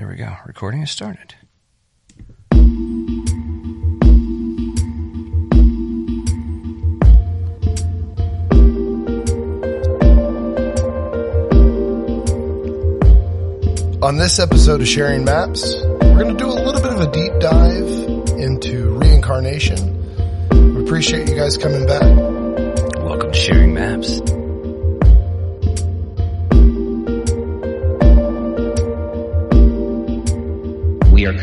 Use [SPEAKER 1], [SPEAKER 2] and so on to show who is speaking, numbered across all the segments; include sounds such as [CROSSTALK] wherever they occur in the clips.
[SPEAKER 1] There we go. Recording has started.
[SPEAKER 2] On this episode of Sharing Maps, we're going to do a little bit of a deep dive into reincarnation. We appreciate you guys coming back.
[SPEAKER 1] Welcome to Sharing Maps.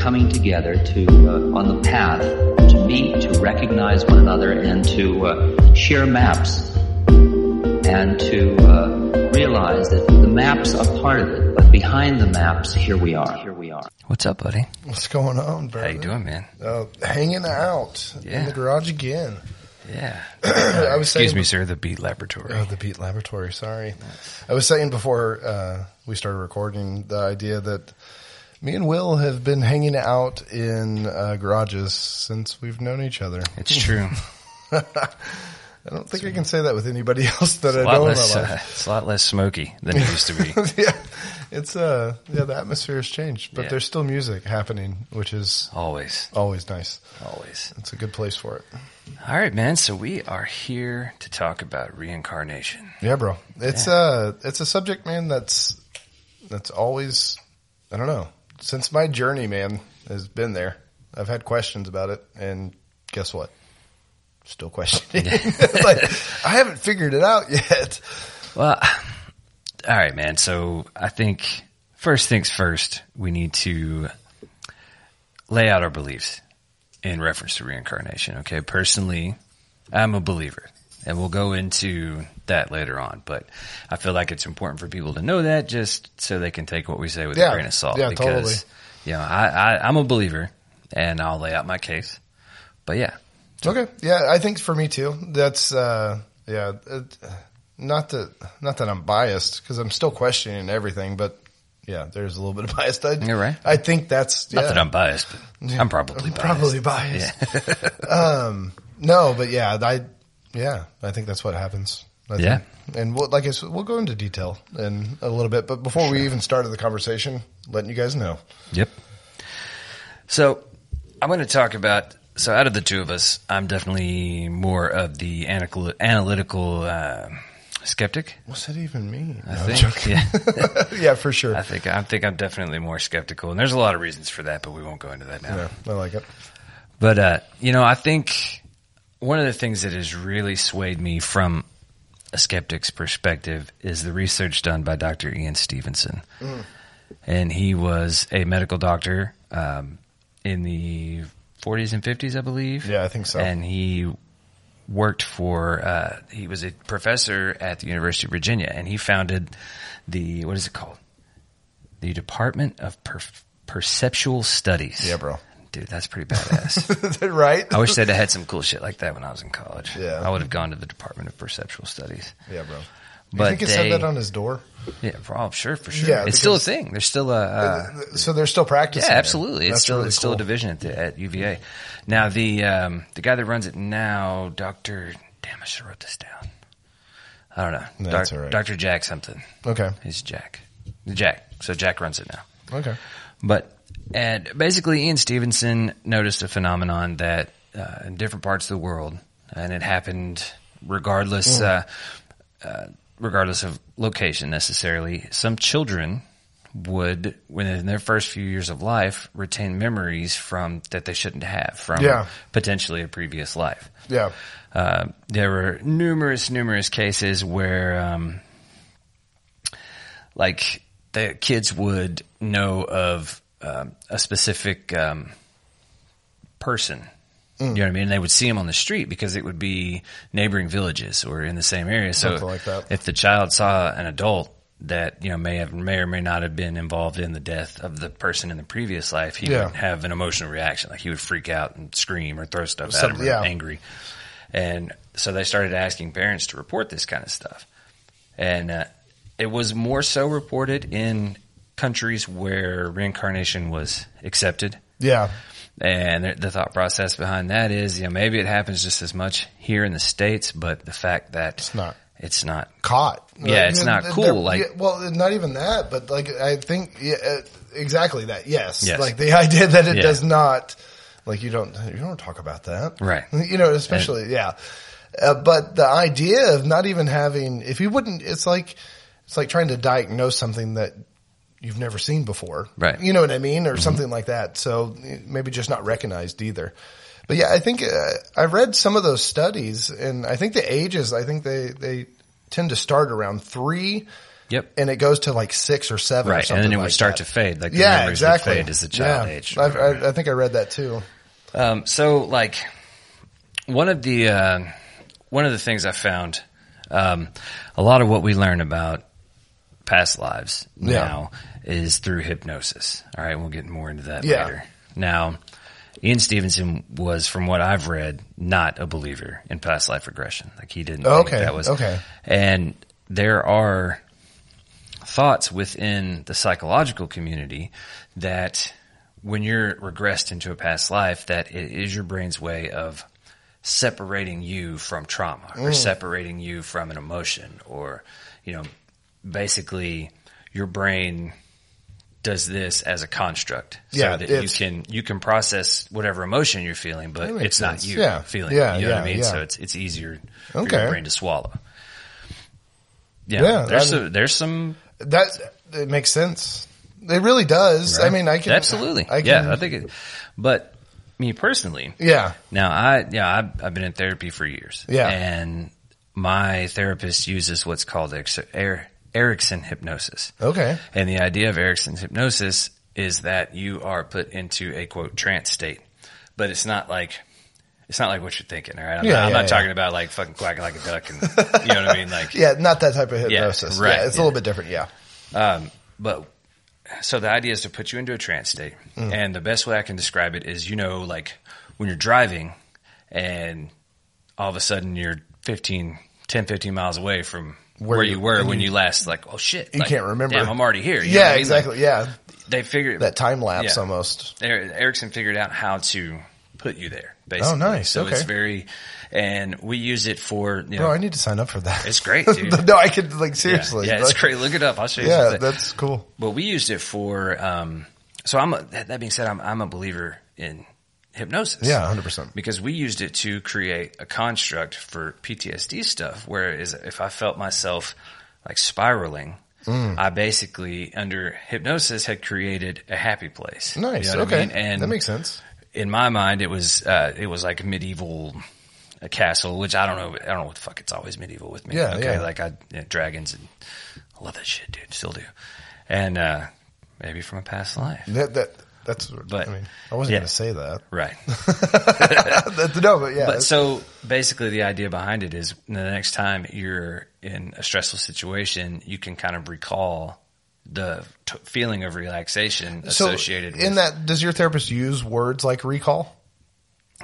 [SPEAKER 3] Coming together to uh, on the path to meet, to recognize one another, and to uh, share maps, and to uh, realize that the maps are part of it, but behind the maps, here we are. Here we are.
[SPEAKER 1] What's up, buddy?
[SPEAKER 2] What's going on, brother?
[SPEAKER 1] How you doing, man?
[SPEAKER 2] Uh, hanging out
[SPEAKER 1] Yeah.
[SPEAKER 2] in the garage again.
[SPEAKER 1] Yeah. [CLEARS THROAT]
[SPEAKER 2] I was saying,
[SPEAKER 1] Excuse me, sir. The Beat Laboratory.
[SPEAKER 2] Oh, the Beat Laboratory. Sorry, I was saying before uh, we started recording the idea that me and Will have been hanging out in uh, garages since we've known each other.
[SPEAKER 1] It's true. [LAUGHS]
[SPEAKER 2] I don't think I can say that with anybody [LAUGHS] else that I know in
[SPEAKER 1] less.
[SPEAKER 2] my
[SPEAKER 1] Uh, it's a lot less smoky than it used to be. [LAUGHS]
[SPEAKER 2] yeah, it's uh, yeah, the atmosphere has changed, but
[SPEAKER 1] Yeah.
[SPEAKER 2] there's still music happening, which is
[SPEAKER 1] Always.
[SPEAKER 2] always nice.
[SPEAKER 1] Always.
[SPEAKER 2] It's a good place for it.
[SPEAKER 1] All right, man. So we are here to talk about reincarnation.
[SPEAKER 2] Yeah, bro. It's uh it's a subject, man. That's that's always I don't know since my journey, man, has been there. I've had questions about it, and guess what? Still questioning. [LAUGHS] like I haven't figured it out yet.
[SPEAKER 1] Well, all right, man. So I think first things first, we need to lay out our beliefs in reference to reincarnation. Okay. Personally, I'm a believer and we'll go into that later on, but I feel like it's important for people to know that just so they can take what we say with
[SPEAKER 2] Yeah.
[SPEAKER 1] a grain of salt.
[SPEAKER 2] Yeah,
[SPEAKER 1] because,
[SPEAKER 2] totally.
[SPEAKER 1] you know, I, I, I'm a believer and I'll lay out my case, but yeah,
[SPEAKER 2] Okay. Yeah, I think for me too. That's uh yeah, it, not that not that I'm biased because I'm still questioning everything, but yeah, there's a little bit of bias. I,
[SPEAKER 1] You're right.
[SPEAKER 2] I think that's yeah,
[SPEAKER 1] not that I'm biased, but I'm probably biased.
[SPEAKER 2] probably biased. [LAUGHS] um, no, but yeah, I yeah, I think that's what happens. I
[SPEAKER 1] Yeah.
[SPEAKER 2] think. and we'll, like I said, we'll go into detail in a little bit, but before we even started the conversation, letting you guys know.
[SPEAKER 1] Yep. So I'm going to talk about. So out of the two of us, I'm definitely more of the analytical, analytical uh, skeptic.
[SPEAKER 2] What's that even mean?
[SPEAKER 1] I
[SPEAKER 2] No, I'm
[SPEAKER 1] think. Yeah, [LAUGHS]
[SPEAKER 2] yeah, for sure.
[SPEAKER 1] I think I think I'm definitely more skeptical, and there's a lot of reasons for that, but we won't go into that now.
[SPEAKER 2] yeah, I like it.
[SPEAKER 1] But uh, you know, I think one of the things that has really swayed me from a skeptic's perspective is the research done by Dr. Ian Stevenson, and he was a medical doctor um, in the 40s and 50s, I believe.
[SPEAKER 2] Yeah, I think so.
[SPEAKER 1] And he worked for. Uh, he was a professor at the University of Virginia, and he founded the what is it called? The Department of per- Perceptual Studies.
[SPEAKER 2] Yeah, bro.
[SPEAKER 1] Dude, that's pretty badass. [LAUGHS]
[SPEAKER 2] right?
[SPEAKER 1] I wish they'd have had some cool shit like that when I was in college.
[SPEAKER 2] Yeah.
[SPEAKER 1] I would have gone to the Department of Perceptual Studies.
[SPEAKER 2] Yeah, bro. You
[SPEAKER 1] But
[SPEAKER 2] think it
[SPEAKER 1] they,
[SPEAKER 2] said that on his door?
[SPEAKER 1] yeah, for, oh, sure, for sure.
[SPEAKER 2] Yeah,
[SPEAKER 1] it's still a thing. There's still a, uh,
[SPEAKER 2] so they're still practicing.
[SPEAKER 1] yeah,
[SPEAKER 2] it.
[SPEAKER 1] absolutely. It's still
[SPEAKER 2] really
[SPEAKER 1] it's still a division at, the, at UVA. Now the um, the guy that runs it now, Doctor. Damn, I should have wrote this down. I don't know.
[SPEAKER 2] No,
[SPEAKER 1] Doc-
[SPEAKER 2] that's all right.
[SPEAKER 1] Doctor Jack something.
[SPEAKER 2] Okay.
[SPEAKER 1] He's Jack. Jack. So Jack runs it now.
[SPEAKER 2] Okay.
[SPEAKER 1] But and basically, Ian Stevenson noticed a phenomenon that uh, in different parts of the world, and it happened regardless, uh, uh, regardless of location necessarily. Some children would, within their first few years of life, retain memories from that they shouldn't have from
[SPEAKER 2] Yeah.
[SPEAKER 1] potentially a previous life.
[SPEAKER 2] Yeah.
[SPEAKER 1] Uh, there were numerous, numerous cases where, um, like, the kids would know of um, a specific um, person. You know what I mean? They would see him on the street because it would be neighboring villages or in the same area. So
[SPEAKER 2] Something like that.
[SPEAKER 1] if the child saw an adult that you know may have may or may not have been involved in the death of the person in the previous life, he
[SPEAKER 2] Yeah.
[SPEAKER 1] would have an emotional reaction, like he would freak out and scream or throw stuff at him,
[SPEAKER 2] yeah.
[SPEAKER 1] angry. And so they started asking parents to report this kind of stuff. And uh, it was more so reported in countries where reincarnation was accepted.
[SPEAKER 2] Yeah.
[SPEAKER 1] And the- the thought process behind that is, you know, maybe it happens just as much here in the States, but the fact that
[SPEAKER 2] It's not.
[SPEAKER 1] it's not
[SPEAKER 2] caught.
[SPEAKER 1] Yeah, it's not cool,
[SPEAKER 2] they're-
[SPEAKER 1] like-
[SPEAKER 2] yeah, well, not even that, but like I think yeah, uh, exactly that. Yes.
[SPEAKER 1] Yes.
[SPEAKER 2] like the [LAUGHS] idea that it
[SPEAKER 1] Yeah.
[SPEAKER 2] does not like you don't you don't talk about that,
[SPEAKER 1] Right.
[SPEAKER 2] You know, especially yeah. Uh, but the idea of not even having if you wouldn't, it's like it's like trying to diagnose something that you've never seen before,
[SPEAKER 1] Right.
[SPEAKER 2] You know what I mean, or something like that. So maybe just not recognized either. But yeah, I think uh, I read some of those studies, and I think the ages. I think they they tend to start around three,
[SPEAKER 1] Yep.
[SPEAKER 2] and it goes to like six or seven, or
[SPEAKER 1] Right. And then it
[SPEAKER 2] like
[SPEAKER 1] would start
[SPEAKER 2] that.
[SPEAKER 1] to fade. Like the
[SPEAKER 2] yeah,
[SPEAKER 1] memories
[SPEAKER 2] exactly.
[SPEAKER 1] fade as the child
[SPEAKER 2] yeah.
[SPEAKER 1] age.
[SPEAKER 2] I, I think I read that too.
[SPEAKER 1] Um, so like one of the uh, one of the things I found, um, a lot of what we learn about past lives
[SPEAKER 2] Yeah.
[SPEAKER 1] now is through hypnosis. All right, we'll get more into that
[SPEAKER 2] Yeah.
[SPEAKER 1] later. Now, Ian Stevenson was, from what I've read, not a believer in past life regression. Like he didn't.
[SPEAKER 2] Oh,
[SPEAKER 1] think
[SPEAKER 2] okay,
[SPEAKER 1] that was
[SPEAKER 2] okay.
[SPEAKER 1] And there are thoughts within the psychological community that when you're regressed into a past life, that it is your brain's way of separating you from trauma or mm. separating you from an emotion or, you know, basically your brain does this as a construct
[SPEAKER 2] Yeah,
[SPEAKER 1] so that you can you can process whatever emotion you're feeling, but
[SPEAKER 2] That
[SPEAKER 1] it's not
[SPEAKER 2] sense.
[SPEAKER 1] you
[SPEAKER 2] Yeah.
[SPEAKER 1] feeling.
[SPEAKER 2] Yeah,
[SPEAKER 1] it, you know what I mean?
[SPEAKER 2] yeah.
[SPEAKER 1] So it's it's easier for
[SPEAKER 2] Okay.
[SPEAKER 1] your brain to swallow. Yeah,
[SPEAKER 2] Yeah,
[SPEAKER 1] there's
[SPEAKER 2] I
[SPEAKER 1] some, there's some
[SPEAKER 2] That it makes sense. It really does. I mean, I can
[SPEAKER 1] absolutely.
[SPEAKER 2] I can,
[SPEAKER 1] yeah, I think it. But me personally,
[SPEAKER 2] Yeah,
[SPEAKER 1] now I yeah I've, I've been in therapy for years.
[SPEAKER 2] Yeah.
[SPEAKER 1] and my therapist uses what's called Er- Erickson hypnosis.
[SPEAKER 2] okay.
[SPEAKER 1] And the idea of Erickson's hypnosis is that you are put into a quote trance state, but it's not like it's not like what you're thinking. All right, I'm,
[SPEAKER 2] Yeah,
[SPEAKER 1] not, I'm
[SPEAKER 2] yeah,
[SPEAKER 1] not
[SPEAKER 2] yeah.
[SPEAKER 1] talking about like fucking quacking like a duck, and you know what I mean. Like, [LAUGHS]
[SPEAKER 2] Yeah, not that type of hypnosis.
[SPEAKER 1] right,
[SPEAKER 2] Yeah, it's a little bit different. Yeah.
[SPEAKER 1] um, but so the idea is to put you into a trance state,
[SPEAKER 2] Mm.
[SPEAKER 1] and the best way I can describe it is, you know, like when you're driving, and all of a sudden you're 15, 10, 15 miles away from.
[SPEAKER 2] Where
[SPEAKER 1] Where,
[SPEAKER 2] you-
[SPEAKER 1] were when
[SPEAKER 2] you-
[SPEAKER 1] you, last like oh shit
[SPEAKER 2] You
[SPEAKER 1] like,
[SPEAKER 2] can't remember.
[SPEAKER 1] damn I'm already here You
[SPEAKER 2] yeah,
[SPEAKER 1] I mean? Like,
[SPEAKER 2] exactly. yeah,
[SPEAKER 1] they figured
[SPEAKER 2] that time lapse
[SPEAKER 1] Yeah.
[SPEAKER 2] almost.
[SPEAKER 1] Er- Erickson figured out how to put you there. Basically.
[SPEAKER 2] Oh, nice.
[SPEAKER 1] So
[SPEAKER 2] Okay.
[SPEAKER 1] it's very, and we use it for. You know,
[SPEAKER 2] Bro, I need to sign up for that.
[SPEAKER 1] It's great, [LAUGHS] dude.
[SPEAKER 2] no, I could like seriously.
[SPEAKER 1] yeah, it's
[SPEAKER 2] like,
[SPEAKER 1] great. Look it up. I'll show you.
[SPEAKER 2] Yeah,
[SPEAKER 1] something.
[SPEAKER 2] that's cool.
[SPEAKER 1] But we used it for. Um, so I'm. A, that that being said, I'm, I'm a believer in hypnosis.
[SPEAKER 2] Yeah, hundred percent.
[SPEAKER 1] Because we used it to create a construct for PTSD stuff. Whereas if I felt myself like spiraling,
[SPEAKER 2] Mm.
[SPEAKER 1] I basically under hypnosis had created a happy place. You
[SPEAKER 2] Nice.
[SPEAKER 1] know what I
[SPEAKER 2] okay,
[SPEAKER 1] mean? And
[SPEAKER 2] that makes sense.
[SPEAKER 1] in my mind, it was uh, it was like medieval a castle, which I don't know. I don't know what the fuck. It's always medieval with me.
[SPEAKER 2] Yeah,
[SPEAKER 1] okay.
[SPEAKER 2] yeah.
[SPEAKER 1] Like I you know, dragons and I love that shit, dude. Still do. And uh, maybe from a past life,
[SPEAKER 2] That, that that's.
[SPEAKER 1] But,
[SPEAKER 2] I mean, I wasn't
[SPEAKER 1] yeah.
[SPEAKER 2] going to say that.
[SPEAKER 1] right? [LAUGHS] [LAUGHS]
[SPEAKER 2] That- no, but yeah,
[SPEAKER 1] But so basically, the idea behind it is the next time you're in a stressful situation, you can kind of recall the t- feeling of relaxation associated.
[SPEAKER 2] so in
[SPEAKER 1] with
[SPEAKER 2] that. Does your therapist use words like recall?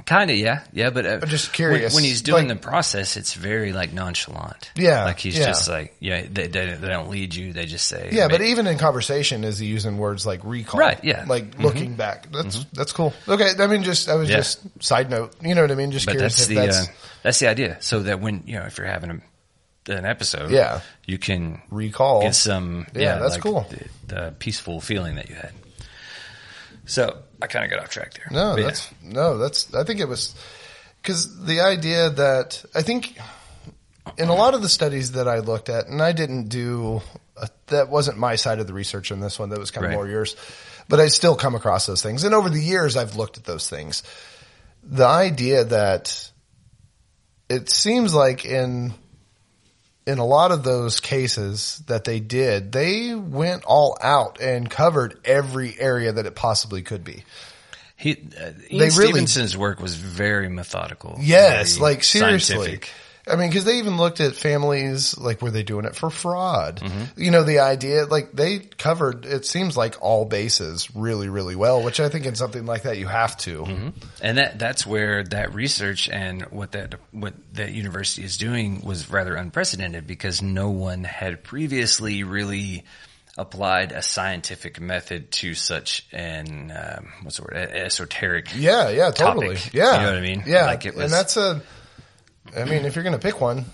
[SPEAKER 1] Kind of, yeah, yeah. But uh,
[SPEAKER 2] I'm just
[SPEAKER 1] when-
[SPEAKER 2] curious,
[SPEAKER 1] When, he's doing
[SPEAKER 2] like-
[SPEAKER 1] the process, it's very like nonchalant.
[SPEAKER 2] Yeah,
[SPEAKER 1] like he's
[SPEAKER 2] yeah.
[SPEAKER 1] just like, yeah, they, they, they don't lead you. They just say,
[SPEAKER 2] Yeah, but even in conversation, is he using words like recall?
[SPEAKER 1] Right, yeah.
[SPEAKER 2] Like looking back. That's that's cool. Okay, I mean, just I was
[SPEAKER 1] Yeah.
[SPEAKER 2] just side note. You know what I mean? Just
[SPEAKER 1] but
[SPEAKER 2] curious
[SPEAKER 1] that's the
[SPEAKER 2] that's
[SPEAKER 1] uh, that's the idea. So that when you know if you're having a, an episode,
[SPEAKER 2] Yeah.
[SPEAKER 1] you can
[SPEAKER 2] recall.
[SPEAKER 1] get some,
[SPEAKER 2] Yeah,
[SPEAKER 1] yeah,
[SPEAKER 2] that's
[SPEAKER 1] like
[SPEAKER 2] cool.
[SPEAKER 1] The, the peaceful feeling that you had. So I kind of got off track there.
[SPEAKER 2] No,
[SPEAKER 1] But yeah.
[SPEAKER 2] that's no, that's. I think it was because the idea that I think in a lot of the studies that I looked at, and I didn't do uh that wasn't my side of the research in this one. That was kind of
[SPEAKER 1] Right.
[SPEAKER 2] more yours, but I still come across those things. And over the years, I've looked at those things. The idea that it seems like in in a lot of those cases that they did, they went all out and covered every area that it possibly could be.
[SPEAKER 1] He, uh, Ian
[SPEAKER 2] They really-
[SPEAKER 1] Stevenson's work was very methodical.
[SPEAKER 2] Yes,
[SPEAKER 1] very
[SPEAKER 2] like seriously.
[SPEAKER 1] scientific.
[SPEAKER 2] I mean, because they even looked at families like were they doing it for fraud?
[SPEAKER 1] Mm-hmm.
[SPEAKER 2] You know, the idea like they covered. It seems like all bases really, really well. Which I think in something like that you have to.
[SPEAKER 1] Mm-hmm. And that that's where that research and what that what that university is doing was rather unprecedented because no one had previously really applied a scientific method to such an um, what's the word esoteric.
[SPEAKER 2] Yeah, yeah, totally.
[SPEAKER 1] Topic.
[SPEAKER 2] Yeah,
[SPEAKER 1] You know what I mean?
[SPEAKER 2] Yeah,
[SPEAKER 1] Like it was-
[SPEAKER 2] and that's a. I mean, if you're going to pick one,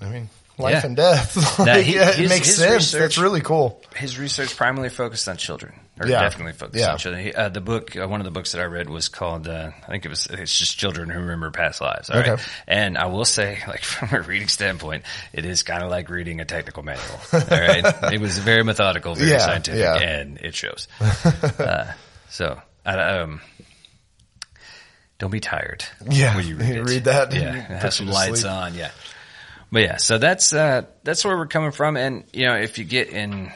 [SPEAKER 2] I mean, life
[SPEAKER 1] Yeah.
[SPEAKER 2] and death.
[SPEAKER 1] Now, [LAUGHS]
[SPEAKER 2] Like,
[SPEAKER 1] he-
[SPEAKER 2] yeah, it makes sense.
[SPEAKER 1] research-
[SPEAKER 2] That's really cool.
[SPEAKER 1] his research primarily focused on children, or
[SPEAKER 2] Yeah.
[SPEAKER 1] definitely focused on children. He, uh, the book, uh, one of the books that I read was called, uh, I think it was, it's just children who remember past lives. all right?
[SPEAKER 2] Okay.
[SPEAKER 1] And I will say, [LAUGHS] like from a reading standpoint, it is kind of like reading a technical manual. [LAUGHS] All right. it was very methodical, very scientific, and it shows. uh, so, I, um, don't be tired.
[SPEAKER 2] Yeah,
[SPEAKER 1] when you read, [LAUGHS]
[SPEAKER 2] you read that,
[SPEAKER 1] Yeah, [LAUGHS] have some lights
[SPEAKER 2] sleep.
[SPEAKER 1] on. Yeah, but yeah, so that's uh, that's where we're coming from, and you know, if you get in,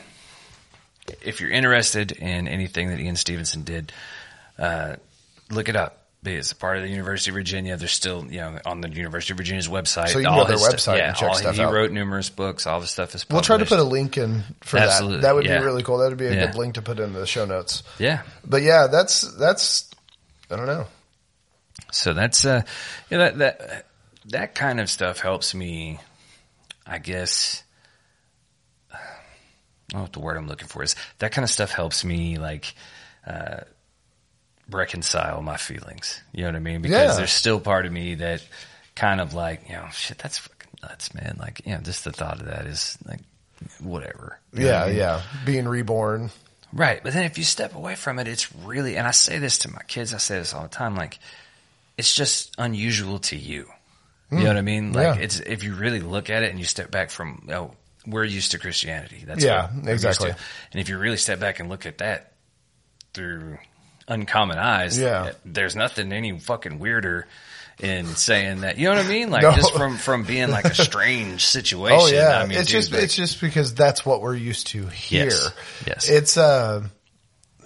[SPEAKER 1] if you're interested in anything that Ian Stevenson did, uh, look it up. It's a part of the University of Virginia. They're still, you know, on the University of Virginia's website.
[SPEAKER 2] So you can
[SPEAKER 1] all
[SPEAKER 2] go to their website
[SPEAKER 1] yeah,
[SPEAKER 2] and check
[SPEAKER 1] all-
[SPEAKER 2] stuff
[SPEAKER 1] he
[SPEAKER 2] out.
[SPEAKER 1] wrote numerous books. All the stuff is.
[SPEAKER 2] We'll try to put a link in for
[SPEAKER 1] Absolutely,
[SPEAKER 2] that. That would
[SPEAKER 1] yeah.
[SPEAKER 2] be really cool. That would be a
[SPEAKER 1] Yeah.
[SPEAKER 2] good link to put in the show notes.
[SPEAKER 1] Yeah.
[SPEAKER 2] But yeah, that's that's I don't know.
[SPEAKER 1] So that's uh, you know, that that that kind of stuff helps me. I guess. I don't know what the word I'm looking for is. That kind of stuff helps me like uh, reconcile my feelings. You know what I mean? Because
[SPEAKER 2] Yeah.
[SPEAKER 1] there's still part of me that kind of like you know shit. That's fucking nuts, man. Like you know, just the thought of that is like whatever. You
[SPEAKER 2] Yeah,
[SPEAKER 1] I mean?
[SPEAKER 2] yeah. Being reborn.
[SPEAKER 1] Right. But then if you step away from it, it's really, and I say this to my kids, I say this all the time, like, it's just unusual to you. You know what I mean? Like,
[SPEAKER 2] yeah.
[SPEAKER 1] it's, if you really look at it and you step back from, oh, we're used to Christianity. That's
[SPEAKER 2] Yeah,
[SPEAKER 1] what we're used
[SPEAKER 2] exactly.
[SPEAKER 1] And if you really step back and look at that through uncommon eyes,
[SPEAKER 2] Yeah.
[SPEAKER 1] there's nothing any fucking weirder in saying that. You know what I mean? Like, [LAUGHS]
[SPEAKER 2] No.
[SPEAKER 1] just from, from being like a strange [LAUGHS] situation.
[SPEAKER 2] Oh yeah,
[SPEAKER 1] I mean,
[SPEAKER 2] it's
[SPEAKER 1] dude,
[SPEAKER 2] just
[SPEAKER 1] like-
[SPEAKER 2] it's just because that's what we're used to here.
[SPEAKER 1] Yes. Yes.
[SPEAKER 2] It's uh,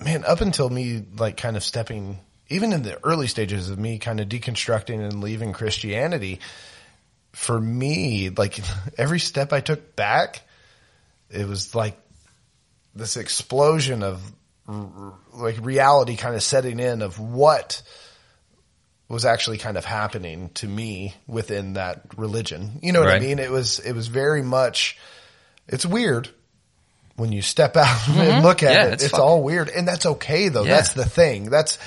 [SPEAKER 2] man, up until me like kind of stepping, even in the early stages of me kind of deconstructing and leaving Christianity, for me, like [LAUGHS] every step I took back, it was like this explosion of like reality kind of setting in of what was actually kind of happening to me within that religion. You know what I mean? It was it was very much it's weird when you step out [LAUGHS] and look at
[SPEAKER 1] Mm-hmm. Yeah,
[SPEAKER 2] it.
[SPEAKER 1] it's
[SPEAKER 2] It's, all weird and that's okay though.
[SPEAKER 1] Yeah.
[SPEAKER 2] That's the thing. That's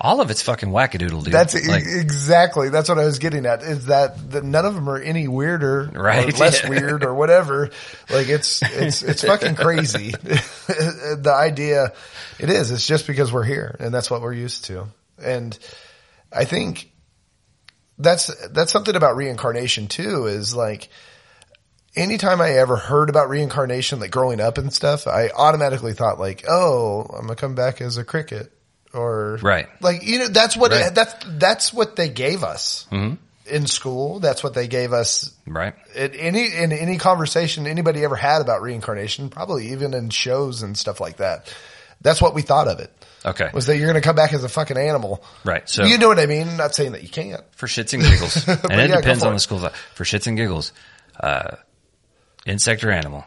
[SPEAKER 1] all of it's fucking wackadoodle, dude.
[SPEAKER 2] that's
[SPEAKER 1] Like,
[SPEAKER 2] exactly that's what I was getting at is that, that none of them are any weirder
[SPEAKER 1] Right,
[SPEAKER 2] or less
[SPEAKER 1] yeah.
[SPEAKER 2] weird or whatever. Like it's it's it's fucking crazy. [LAUGHS] [LAUGHS] the idea it is. It's just because we're here and that's what we're used to. And I think that's that's something about reincarnation too. Is like anytime I ever heard about reincarnation, like growing up and stuff, I automatically thought like, oh, I'm gonna come back as a cricket or
[SPEAKER 1] Right.
[SPEAKER 2] Like you know, that's what
[SPEAKER 1] Right.
[SPEAKER 2] that's that's what they gave us in school. That's what they gave us
[SPEAKER 1] right.
[SPEAKER 2] in any in any conversation anybody ever had about reincarnation, probably even in shows and stuff like that. That's what we thought of it.
[SPEAKER 1] Okay.
[SPEAKER 2] Was that you're going to come back as a fucking animal?
[SPEAKER 1] Right. So
[SPEAKER 2] you know what I mean? I'm Not saying that you can't.
[SPEAKER 1] for shits and giggles, [LAUGHS] and it
[SPEAKER 2] yeah,
[SPEAKER 1] depends on
[SPEAKER 2] it.
[SPEAKER 1] the school. For shits and giggles, uh, insect or animal?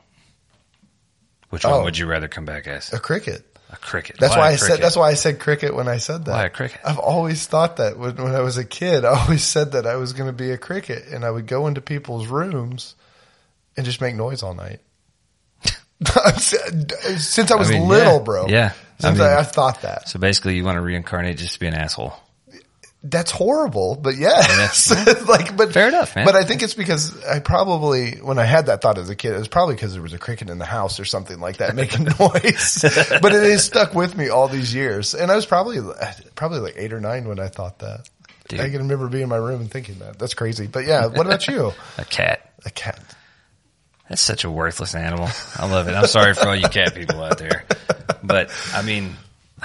[SPEAKER 1] Which
[SPEAKER 2] Oh.
[SPEAKER 1] one would you rather come back as?
[SPEAKER 2] A cricket.
[SPEAKER 1] A cricket.
[SPEAKER 2] That's why,
[SPEAKER 1] a
[SPEAKER 2] I said.
[SPEAKER 1] cricket?
[SPEAKER 2] That's why I said cricket when I said that.
[SPEAKER 1] Why a cricket?
[SPEAKER 2] I've always thought that when, when I was a kid. [LAUGHS] I always said that I was going to be a cricket, and I would go into people's rooms and just make noise all night. [LAUGHS] Since I was
[SPEAKER 1] I mean,
[SPEAKER 2] little,
[SPEAKER 1] yeah.
[SPEAKER 2] bro.
[SPEAKER 1] Yeah. I
[SPEAKER 2] Since
[SPEAKER 1] mean-
[SPEAKER 2] I, I thought that.
[SPEAKER 1] So basically, you want to reincarnate just to be an asshole.
[SPEAKER 2] That's horrible, but yes, [LAUGHS] like, but
[SPEAKER 1] Fair enough, man.
[SPEAKER 2] But I think it's because I probably, when I had that thought as a kid, it was probably because there was a cricket in the house or something like that making [LAUGHS] noise. but it has stuck with me all these years, and I was probably probably like eight or nine when I thought that.
[SPEAKER 1] Dude.
[SPEAKER 2] I can remember being in my room and thinking that. That's crazy. But yeah, what about you? [LAUGHS]
[SPEAKER 1] A cat.
[SPEAKER 2] A cat.
[SPEAKER 1] That's such a worthless animal. I love it. I'm sorry for all you cat people out there, but I mean,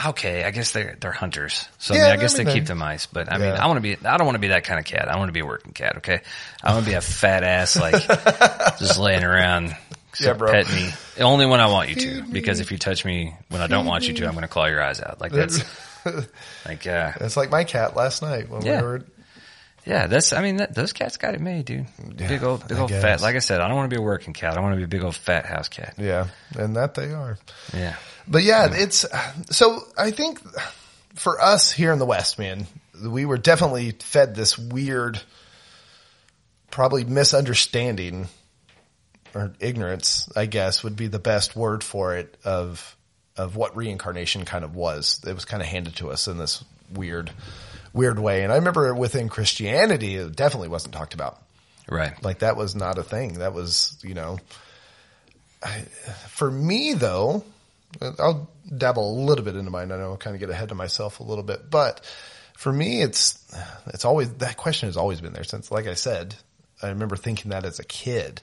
[SPEAKER 1] okay, I guess they're they're hunters, so I, mean, I guess they keep the mice. But I mean, I want to be. I don't want to be that kind of cat. I want to be a working cat. Okay, I want to be a fat ass like [LAUGHS] just laying around.
[SPEAKER 2] Yeah, bro.
[SPEAKER 1] Pet me only when I want you to, because if you touch me when I don't want you to, I'm going to claw your eyes out. Like that's [LAUGHS] like uh,
[SPEAKER 2] It's like my cat last night when
[SPEAKER 1] Yeah.
[SPEAKER 2] we were.
[SPEAKER 1] Yeah, that's. I mean, that, those cats got it made, dude.
[SPEAKER 2] Yeah,
[SPEAKER 1] big old, big
[SPEAKER 2] I
[SPEAKER 1] old
[SPEAKER 2] guess.
[SPEAKER 1] fat. Like I said, I don't want to be a working cat. I want to be a big old fat house cat.
[SPEAKER 2] Yeah, and that they are.
[SPEAKER 1] Yeah.
[SPEAKER 2] But yeah, it's so I think for us here in the West, man, we were definitely fed this weird, probably misunderstanding or ignorance, I guess would be the best word for it of, of what reincarnation kind of was. It was kind of handed to us in this weird, weird way. And I remember within Christianity, it definitely wasn't talked about.
[SPEAKER 1] Right.
[SPEAKER 2] Like that was not a thing. That was, you know, I, for me though, I'll dabble a little bit into mine. I know I'll kind of get ahead of myself a little bit, but for me, it's, it's always, that question has always been there since, like I said, I remember thinking that as a kid.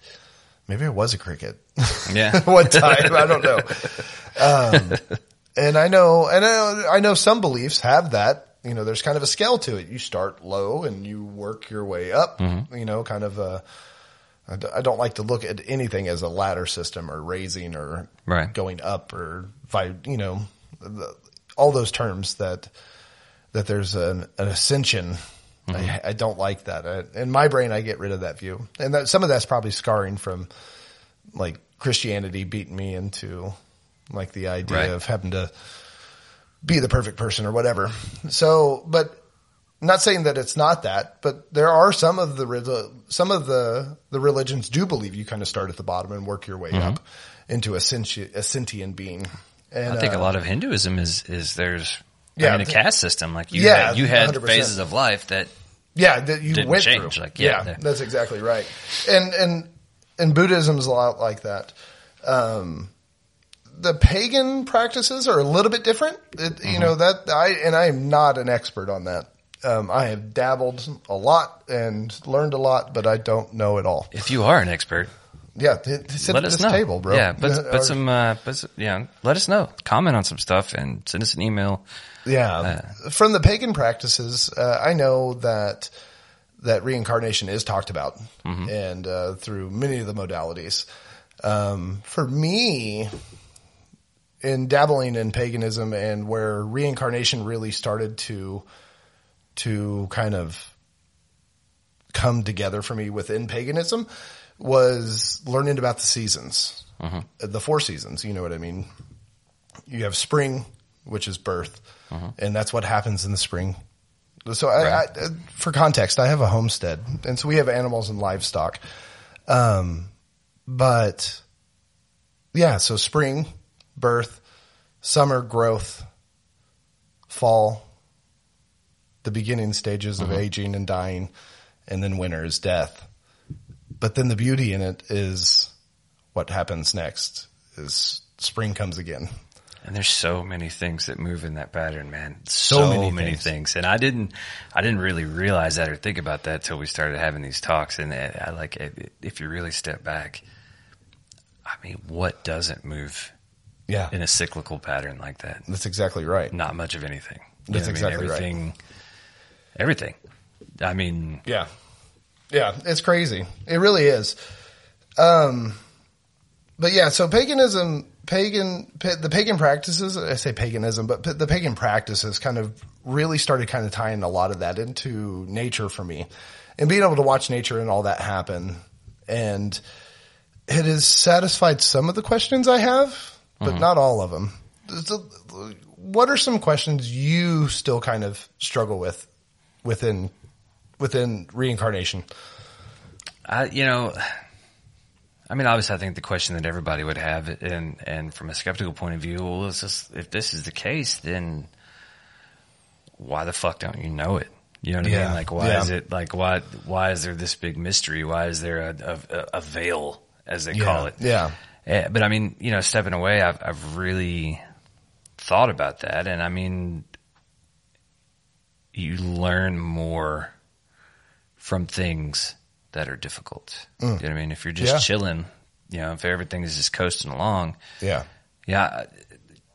[SPEAKER 2] Maybe I was a cricket. [LAUGHS]
[SPEAKER 1] Yeah.
[SPEAKER 2] one time. I don't know. Um, and I know, and I know, I know some beliefs have that. You know, there's kind of a scale to it. You start low and you work your way up. Mm-hmm. You know, kind of a. I d- I don't like to look at anything as a ladder system or raising or
[SPEAKER 1] Right.
[SPEAKER 2] going up or you know the, all those terms that that there's an, an ascension. I, mm-hmm. I don't like that. I, in my brain, I get rid of that view, and that, some of that's probably scarring from like Christianity beating me into like the idea
[SPEAKER 1] Right.
[SPEAKER 2] of having to be the perfect person or whatever. So, but not saying that it's not that, but there are some of the some of the the religions do believe you kind of start at the bottom and work your way up into a sentient, a sentient being. And
[SPEAKER 1] Mm-hmm. I think
[SPEAKER 2] uh,
[SPEAKER 1] a lot of Hinduism is is there's
[SPEAKER 2] Yeah,
[SPEAKER 1] I mean, a caste system. Like you
[SPEAKER 2] Yeah,
[SPEAKER 1] had, you had
[SPEAKER 2] 100%.
[SPEAKER 1] phases of life that
[SPEAKER 2] yeah, that you
[SPEAKER 1] didn't
[SPEAKER 2] went
[SPEAKER 1] change,
[SPEAKER 2] through.
[SPEAKER 1] like, yeah,
[SPEAKER 2] yeah, that's exactly right. And and and Buddhism is a lot like that. Um, the pagan practices are a little bit different. It, You know that I and I am not an expert on that. Um, I have dabbled a lot and learned a lot, but I don't know it all.
[SPEAKER 1] if you are an expert,
[SPEAKER 2] Yeah, th- sit
[SPEAKER 1] let
[SPEAKER 2] at
[SPEAKER 1] us
[SPEAKER 2] this
[SPEAKER 1] know.
[SPEAKER 2] table, bro.
[SPEAKER 1] Yeah, but some uh, but yeah, let us know. Comment on some stuff and send us an email.
[SPEAKER 2] Yeah. From the pagan practices, uh, I know that that reincarnation is talked about and uh, through many of the modalities. Um, for me, in dabbling in paganism and where reincarnation really started to to kind of come together for me within paganism was learning about the seasons, the four seasons. You know what I mean? You have spring, which is birth, and that's what happens in the spring. So, I, I, uh, for context, I have a homestead, and so we have animals and livestock. Um, but yeah, so spring, birth, summer, growth, fall, the beginning stages of mm-hmm. aging and dying, and then winter is death. But then the beauty in it is what happens next is spring comes again.
[SPEAKER 1] And there's so many things that move in that pattern, man.
[SPEAKER 2] So
[SPEAKER 1] So,
[SPEAKER 2] many
[SPEAKER 1] many,
[SPEAKER 2] things.
[SPEAKER 1] things. And I didn't, I didn't really realize that or think about that till we started having these talks. And I I like, if you really step back, I mean, what doesn't move
[SPEAKER 2] Yeah,
[SPEAKER 1] in a cyclical pattern like that?
[SPEAKER 2] that's exactly right.
[SPEAKER 1] Not much of anything. You
[SPEAKER 2] That's
[SPEAKER 1] what I mean?
[SPEAKER 2] exactly right.
[SPEAKER 1] everything, Everything. I mean,
[SPEAKER 2] Yeah. Yeah, it's crazy. It really is. Um, but yeah, so paganism, pagan, pa- the pagan practices, I say paganism, but pa- the pagan practices kind of really started kind of tying a lot of that into nature for me and being able to watch nature and all that happen. And it has satisfied some of the questions I have, but mm-hmm. not all of them. So, what are some questions you still kind of struggle with within within reincarnation?
[SPEAKER 1] I, you know, I mean, obviously, I think the question that everybody would have, and and from a skeptical point of view, well, it's just, if this is the case, then why the fuck don't you know it? You know what I mean? Like, why
[SPEAKER 2] yeah.
[SPEAKER 1] is it like why why is there this big mystery? Why is there a a, a veil, as they call it?
[SPEAKER 2] Yeah.
[SPEAKER 1] Eh, but I mean, you know, stepping away, I've I've really thought about that, and I mean, you learn more from things that are difficult. You know what I mean? If you're just
[SPEAKER 2] Mm. Yeah.
[SPEAKER 1] chilling, you know, if everything is just coasting along,
[SPEAKER 2] Yeah.
[SPEAKER 1] yeah,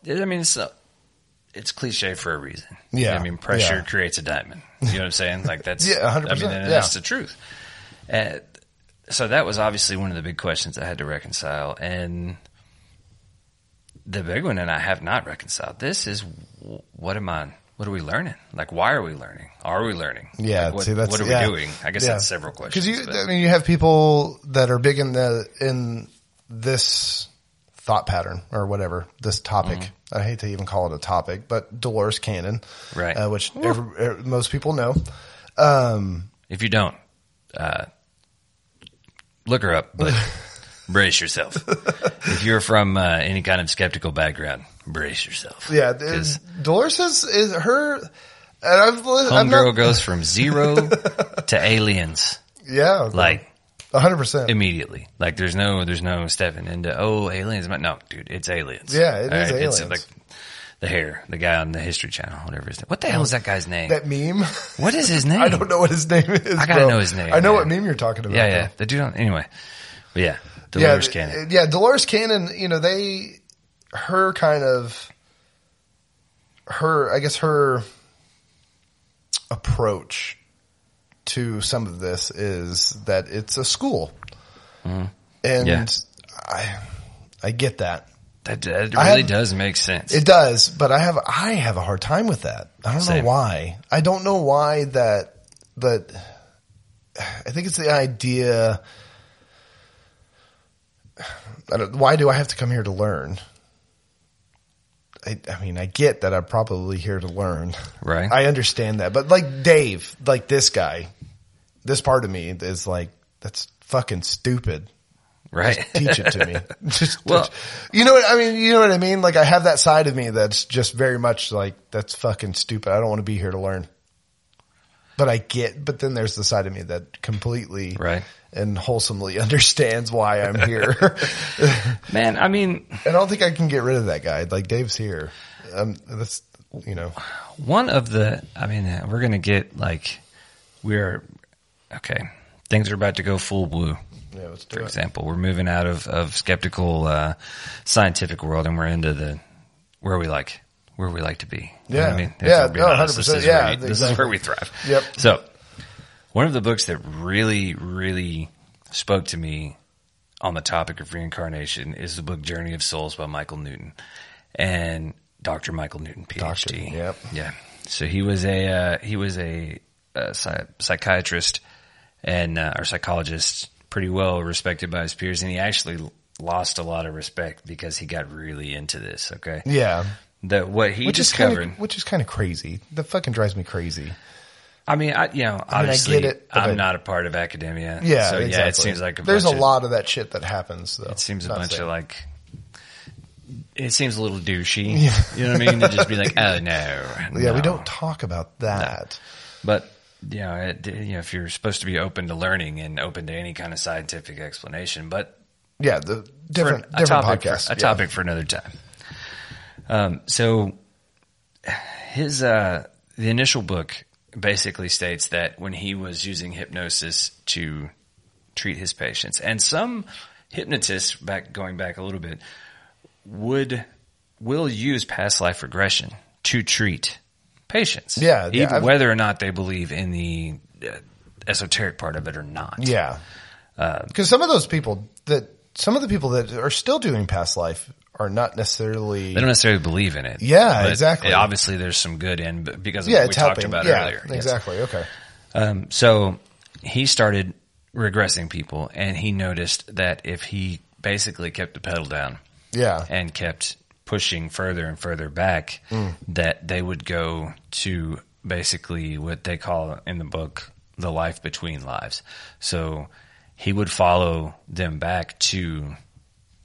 [SPEAKER 1] I mean, it's uh, it's cliche for a reason. You know
[SPEAKER 2] Yeah.
[SPEAKER 1] I mean, pressure
[SPEAKER 2] Yeah.
[SPEAKER 1] creates a diamond. You know what I'm saying? Like that's [LAUGHS]
[SPEAKER 2] Yeah, 100%,
[SPEAKER 1] I mean,
[SPEAKER 2] yeah.
[SPEAKER 1] that's the truth. Uh, so that was obviously one of the big questions I had to reconcile, and the big one, and I have not reconciled. This is what am I? What are we learning? Like, why are we learning? Are we learning?
[SPEAKER 2] Yeah.
[SPEAKER 1] Like, what,
[SPEAKER 2] see, that's,
[SPEAKER 1] what are
[SPEAKER 2] yeah.
[SPEAKER 1] we doing? I guess
[SPEAKER 2] Yeah.
[SPEAKER 1] that's several questions.
[SPEAKER 2] Because you,
[SPEAKER 1] but-
[SPEAKER 2] I mean, you have people that are big in the in this thought pattern or whatever this topic.
[SPEAKER 1] Mm-hmm.
[SPEAKER 2] I hate to even call it a topic, but Dolores Cannon,
[SPEAKER 1] Right.
[SPEAKER 2] Uh, which every, er, most people know. Um,
[SPEAKER 1] If you don't, uh, look her up, but [LAUGHS] brace yourself. if you're from uh, any kind of skeptical background, brace yourself.
[SPEAKER 2] yeah, is, Dolores is, is her. And I've,
[SPEAKER 1] Homegirl
[SPEAKER 2] not,
[SPEAKER 1] goes from zero [LAUGHS] to aliens,
[SPEAKER 2] yeah,
[SPEAKER 1] like
[SPEAKER 2] hundred percent.
[SPEAKER 1] immediately. Like there's no there's no stepping into oh aliens. No, dude, it's aliens.
[SPEAKER 2] Yeah, it is
[SPEAKER 1] It's
[SPEAKER 2] aliens.
[SPEAKER 1] like the hair, the guy on the History Channel, whatever his name. What the hell is that guy's name?
[SPEAKER 2] That meme.
[SPEAKER 1] what is his [LAUGHS] name?
[SPEAKER 2] I don't know what his name is.
[SPEAKER 1] I gotta
[SPEAKER 2] bro.
[SPEAKER 1] know his name,
[SPEAKER 2] I know
[SPEAKER 1] man.
[SPEAKER 2] what meme you're talking about.
[SPEAKER 1] Yeah,
[SPEAKER 2] though.
[SPEAKER 1] yeah. The dude on anyway. But yeah, Dolores
[SPEAKER 2] yeah,
[SPEAKER 1] Cannon.
[SPEAKER 2] Yeah, Dolores Cannon, you know, they, her kind of, her, I guess her approach to some of this is that it's a school. And
[SPEAKER 1] Mm-hmm. Yeah.
[SPEAKER 2] I, I get that.
[SPEAKER 1] That, that really
[SPEAKER 2] have-
[SPEAKER 1] does make sense.
[SPEAKER 2] It does, but I have, I have a hard time with that. I don't
[SPEAKER 1] Same.
[SPEAKER 2] know why. I don't know why that, that, I think it's the idea. I don't, why do I have to come here to learn? I, I mean, I get that I'm probably here to learn.
[SPEAKER 1] Right.
[SPEAKER 2] I understand that, but like Dave, like this guy, this part of me is like, that's fucking stupid.
[SPEAKER 1] Right.
[SPEAKER 2] Teach it to me. [LAUGHS] [LAUGHS] Just,
[SPEAKER 1] Well-
[SPEAKER 2] you know what I mean? You know what I mean? Like I have that side of me that's just very much like, that's fucking stupid. I don't want to be here to learn. But I get, but then there's the side of me that completely
[SPEAKER 1] Right.
[SPEAKER 2] and wholesomely [LAUGHS] understands why I'm here.
[SPEAKER 1] Man, I mean,
[SPEAKER 2] I don't think I can get rid of that guy. Like Dave's here. Um, that's, you know,
[SPEAKER 1] one of the, I mean, we're going to get like, we're, okay, things are about to go full blue.
[SPEAKER 2] Yeah, let's
[SPEAKER 1] For
[SPEAKER 2] it.
[SPEAKER 1] example, we're moving out of, of skeptical, uh, scientific world and we're into the, where we like, where we like to be. You
[SPEAKER 2] Yeah.
[SPEAKER 1] I mean?
[SPEAKER 2] Yeah. No,
[SPEAKER 1] honest,
[SPEAKER 2] 100%.
[SPEAKER 1] is,
[SPEAKER 2] Yeah,
[SPEAKER 1] where, you- this is where we thrive.
[SPEAKER 2] Yep.
[SPEAKER 1] So one of the books that really, really spoke to me on the topic of reincarnation is the book Journey of Souls by Michael Newton and Dr. Michael Newton, PhD.
[SPEAKER 2] Doctor, yep.
[SPEAKER 1] Yeah. So he was a, uh, he was a, psy- psychiatrist and, uh, or psychologist pretty well respected by his peers. And he actually lost a lot of respect because he got really into this. Okay.
[SPEAKER 2] Yeah.
[SPEAKER 1] That what he
[SPEAKER 2] Which is
[SPEAKER 1] discovered.
[SPEAKER 2] kind of, which is kind of crazy. That fucking drives me crazy.
[SPEAKER 1] I mean, I, you know,
[SPEAKER 2] I
[SPEAKER 1] obviously,
[SPEAKER 2] get it,
[SPEAKER 1] I'm
[SPEAKER 2] I-
[SPEAKER 1] not a part of academia.
[SPEAKER 2] Yeah.
[SPEAKER 1] So
[SPEAKER 2] exactly.
[SPEAKER 1] yeah, it seems like a
[SPEAKER 2] there's
[SPEAKER 1] bunch
[SPEAKER 2] a
[SPEAKER 1] of,
[SPEAKER 2] lot of that shit that happens though.
[SPEAKER 1] It seems a bunch
[SPEAKER 2] saying.
[SPEAKER 1] of like. It seems a little douchey. You know what I mean? To just be like, oh no. [LAUGHS]
[SPEAKER 2] Yeah, we don't talk about that.
[SPEAKER 1] But you know, it, you know, if you're supposed to be open to learning and open to any kind of scientific explanation, but
[SPEAKER 2] Yeah, the different
[SPEAKER 1] a
[SPEAKER 2] different
[SPEAKER 1] topic
[SPEAKER 2] podcasts.
[SPEAKER 1] for, a
[SPEAKER 2] yeah.
[SPEAKER 1] topic for another time. Um, so his uh, the initial book basically states that when he was using hypnosis to treat his patients, and some hypnotists back going back a little bit would will use past life regression to treat patients.
[SPEAKER 2] Yeah, yeah, I've-
[SPEAKER 1] whether or not they believe in the uh, esoteric part of it or not.
[SPEAKER 2] Yeah,
[SPEAKER 1] Uh,
[SPEAKER 2] because some of those people that some of the people that are still doing past life are not necessarily.
[SPEAKER 1] They don't necessarily believe in it.
[SPEAKER 2] Yeah,
[SPEAKER 1] but
[SPEAKER 2] exactly.
[SPEAKER 1] Obviously, there's some good in but because of
[SPEAKER 2] yeah,
[SPEAKER 1] what we
[SPEAKER 2] it's
[SPEAKER 1] talked
[SPEAKER 2] helping.
[SPEAKER 1] about
[SPEAKER 2] yeah,
[SPEAKER 1] earlier. Yes.
[SPEAKER 2] exactly. Okay.
[SPEAKER 1] Um, so he started regressing people, and he noticed that if he basically kept the pedal down
[SPEAKER 2] Yeah.
[SPEAKER 1] and kept pushing further and further back,
[SPEAKER 2] Mm.
[SPEAKER 1] that they would go to basically what they call in the book the life between lives. So he would follow them back to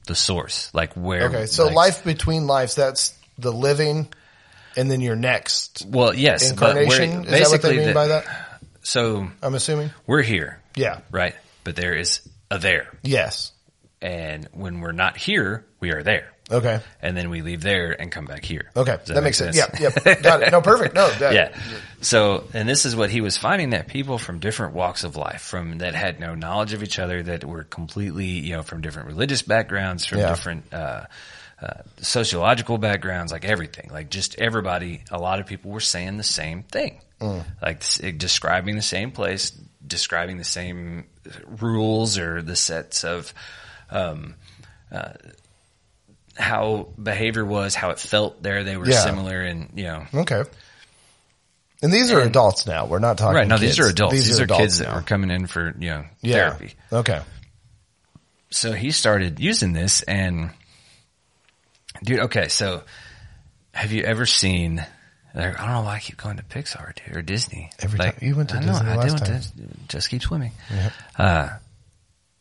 [SPEAKER 1] the source, like where.
[SPEAKER 2] Okay. So
[SPEAKER 1] like-
[SPEAKER 2] life between lives. That's the living, and then your next
[SPEAKER 1] Well, yes, but where-
[SPEAKER 2] incarnation. Is that what they
[SPEAKER 1] basically
[SPEAKER 2] mean
[SPEAKER 1] the-
[SPEAKER 2] by that?
[SPEAKER 1] So
[SPEAKER 2] I'm assuming.
[SPEAKER 1] we're here,
[SPEAKER 2] Yeah.
[SPEAKER 1] right? But there is a there.
[SPEAKER 2] Yes.
[SPEAKER 1] And when we're not here, we are there.
[SPEAKER 2] Okay.
[SPEAKER 1] And then we leave there and come back here.
[SPEAKER 2] Okay.
[SPEAKER 1] Does
[SPEAKER 2] That, makes
[SPEAKER 1] make
[SPEAKER 2] sense. Yeah. Yep. Got it. No, perfect. No. That,
[SPEAKER 1] yeah. So, and this is what he was finding that people from different walks of life, from that had no knowledge of each other, that were completely, you know, from different religious backgrounds, from
[SPEAKER 2] Yeah.
[SPEAKER 1] different, uh, uh, sociological backgrounds, like everything, like just everybody, a lot of people were saying the same thing,
[SPEAKER 2] Mm.
[SPEAKER 1] like s- describing the same place, describing the same rules or the sets of, um, uh, how behavior was, how it felt there. They were
[SPEAKER 2] Yeah.
[SPEAKER 1] similar and, you know,
[SPEAKER 2] Okay. And these are
[SPEAKER 1] And-
[SPEAKER 2] adults now. We're not talking.
[SPEAKER 1] Right. No, these are adults. These, are,
[SPEAKER 2] adults
[SPEAKER 1] kids that are coming in for, you know,
[SPEAKER 2] yeah.
[SPEAKER 1] therapy.
[SPEAKER 2] Okay.
[SPEAKER 1] So he started using this and dude, okay. So have you ever seen, I don't know why I keep going to Pixar dude, or Disney.
[SPEAKER 2] Every time- you went to
[SPEAKER 1] I know,
[SPEAKER 2] Disney
[SPEAKER 1] I
[SPEAKER 2] last
[SPEAKER 1] did
[SPEAKER 2] time.
[SPEAKER 1] to- just keep swimming.
[SPEAKER 2] Yeah.
[SPEAKER 1] Uh,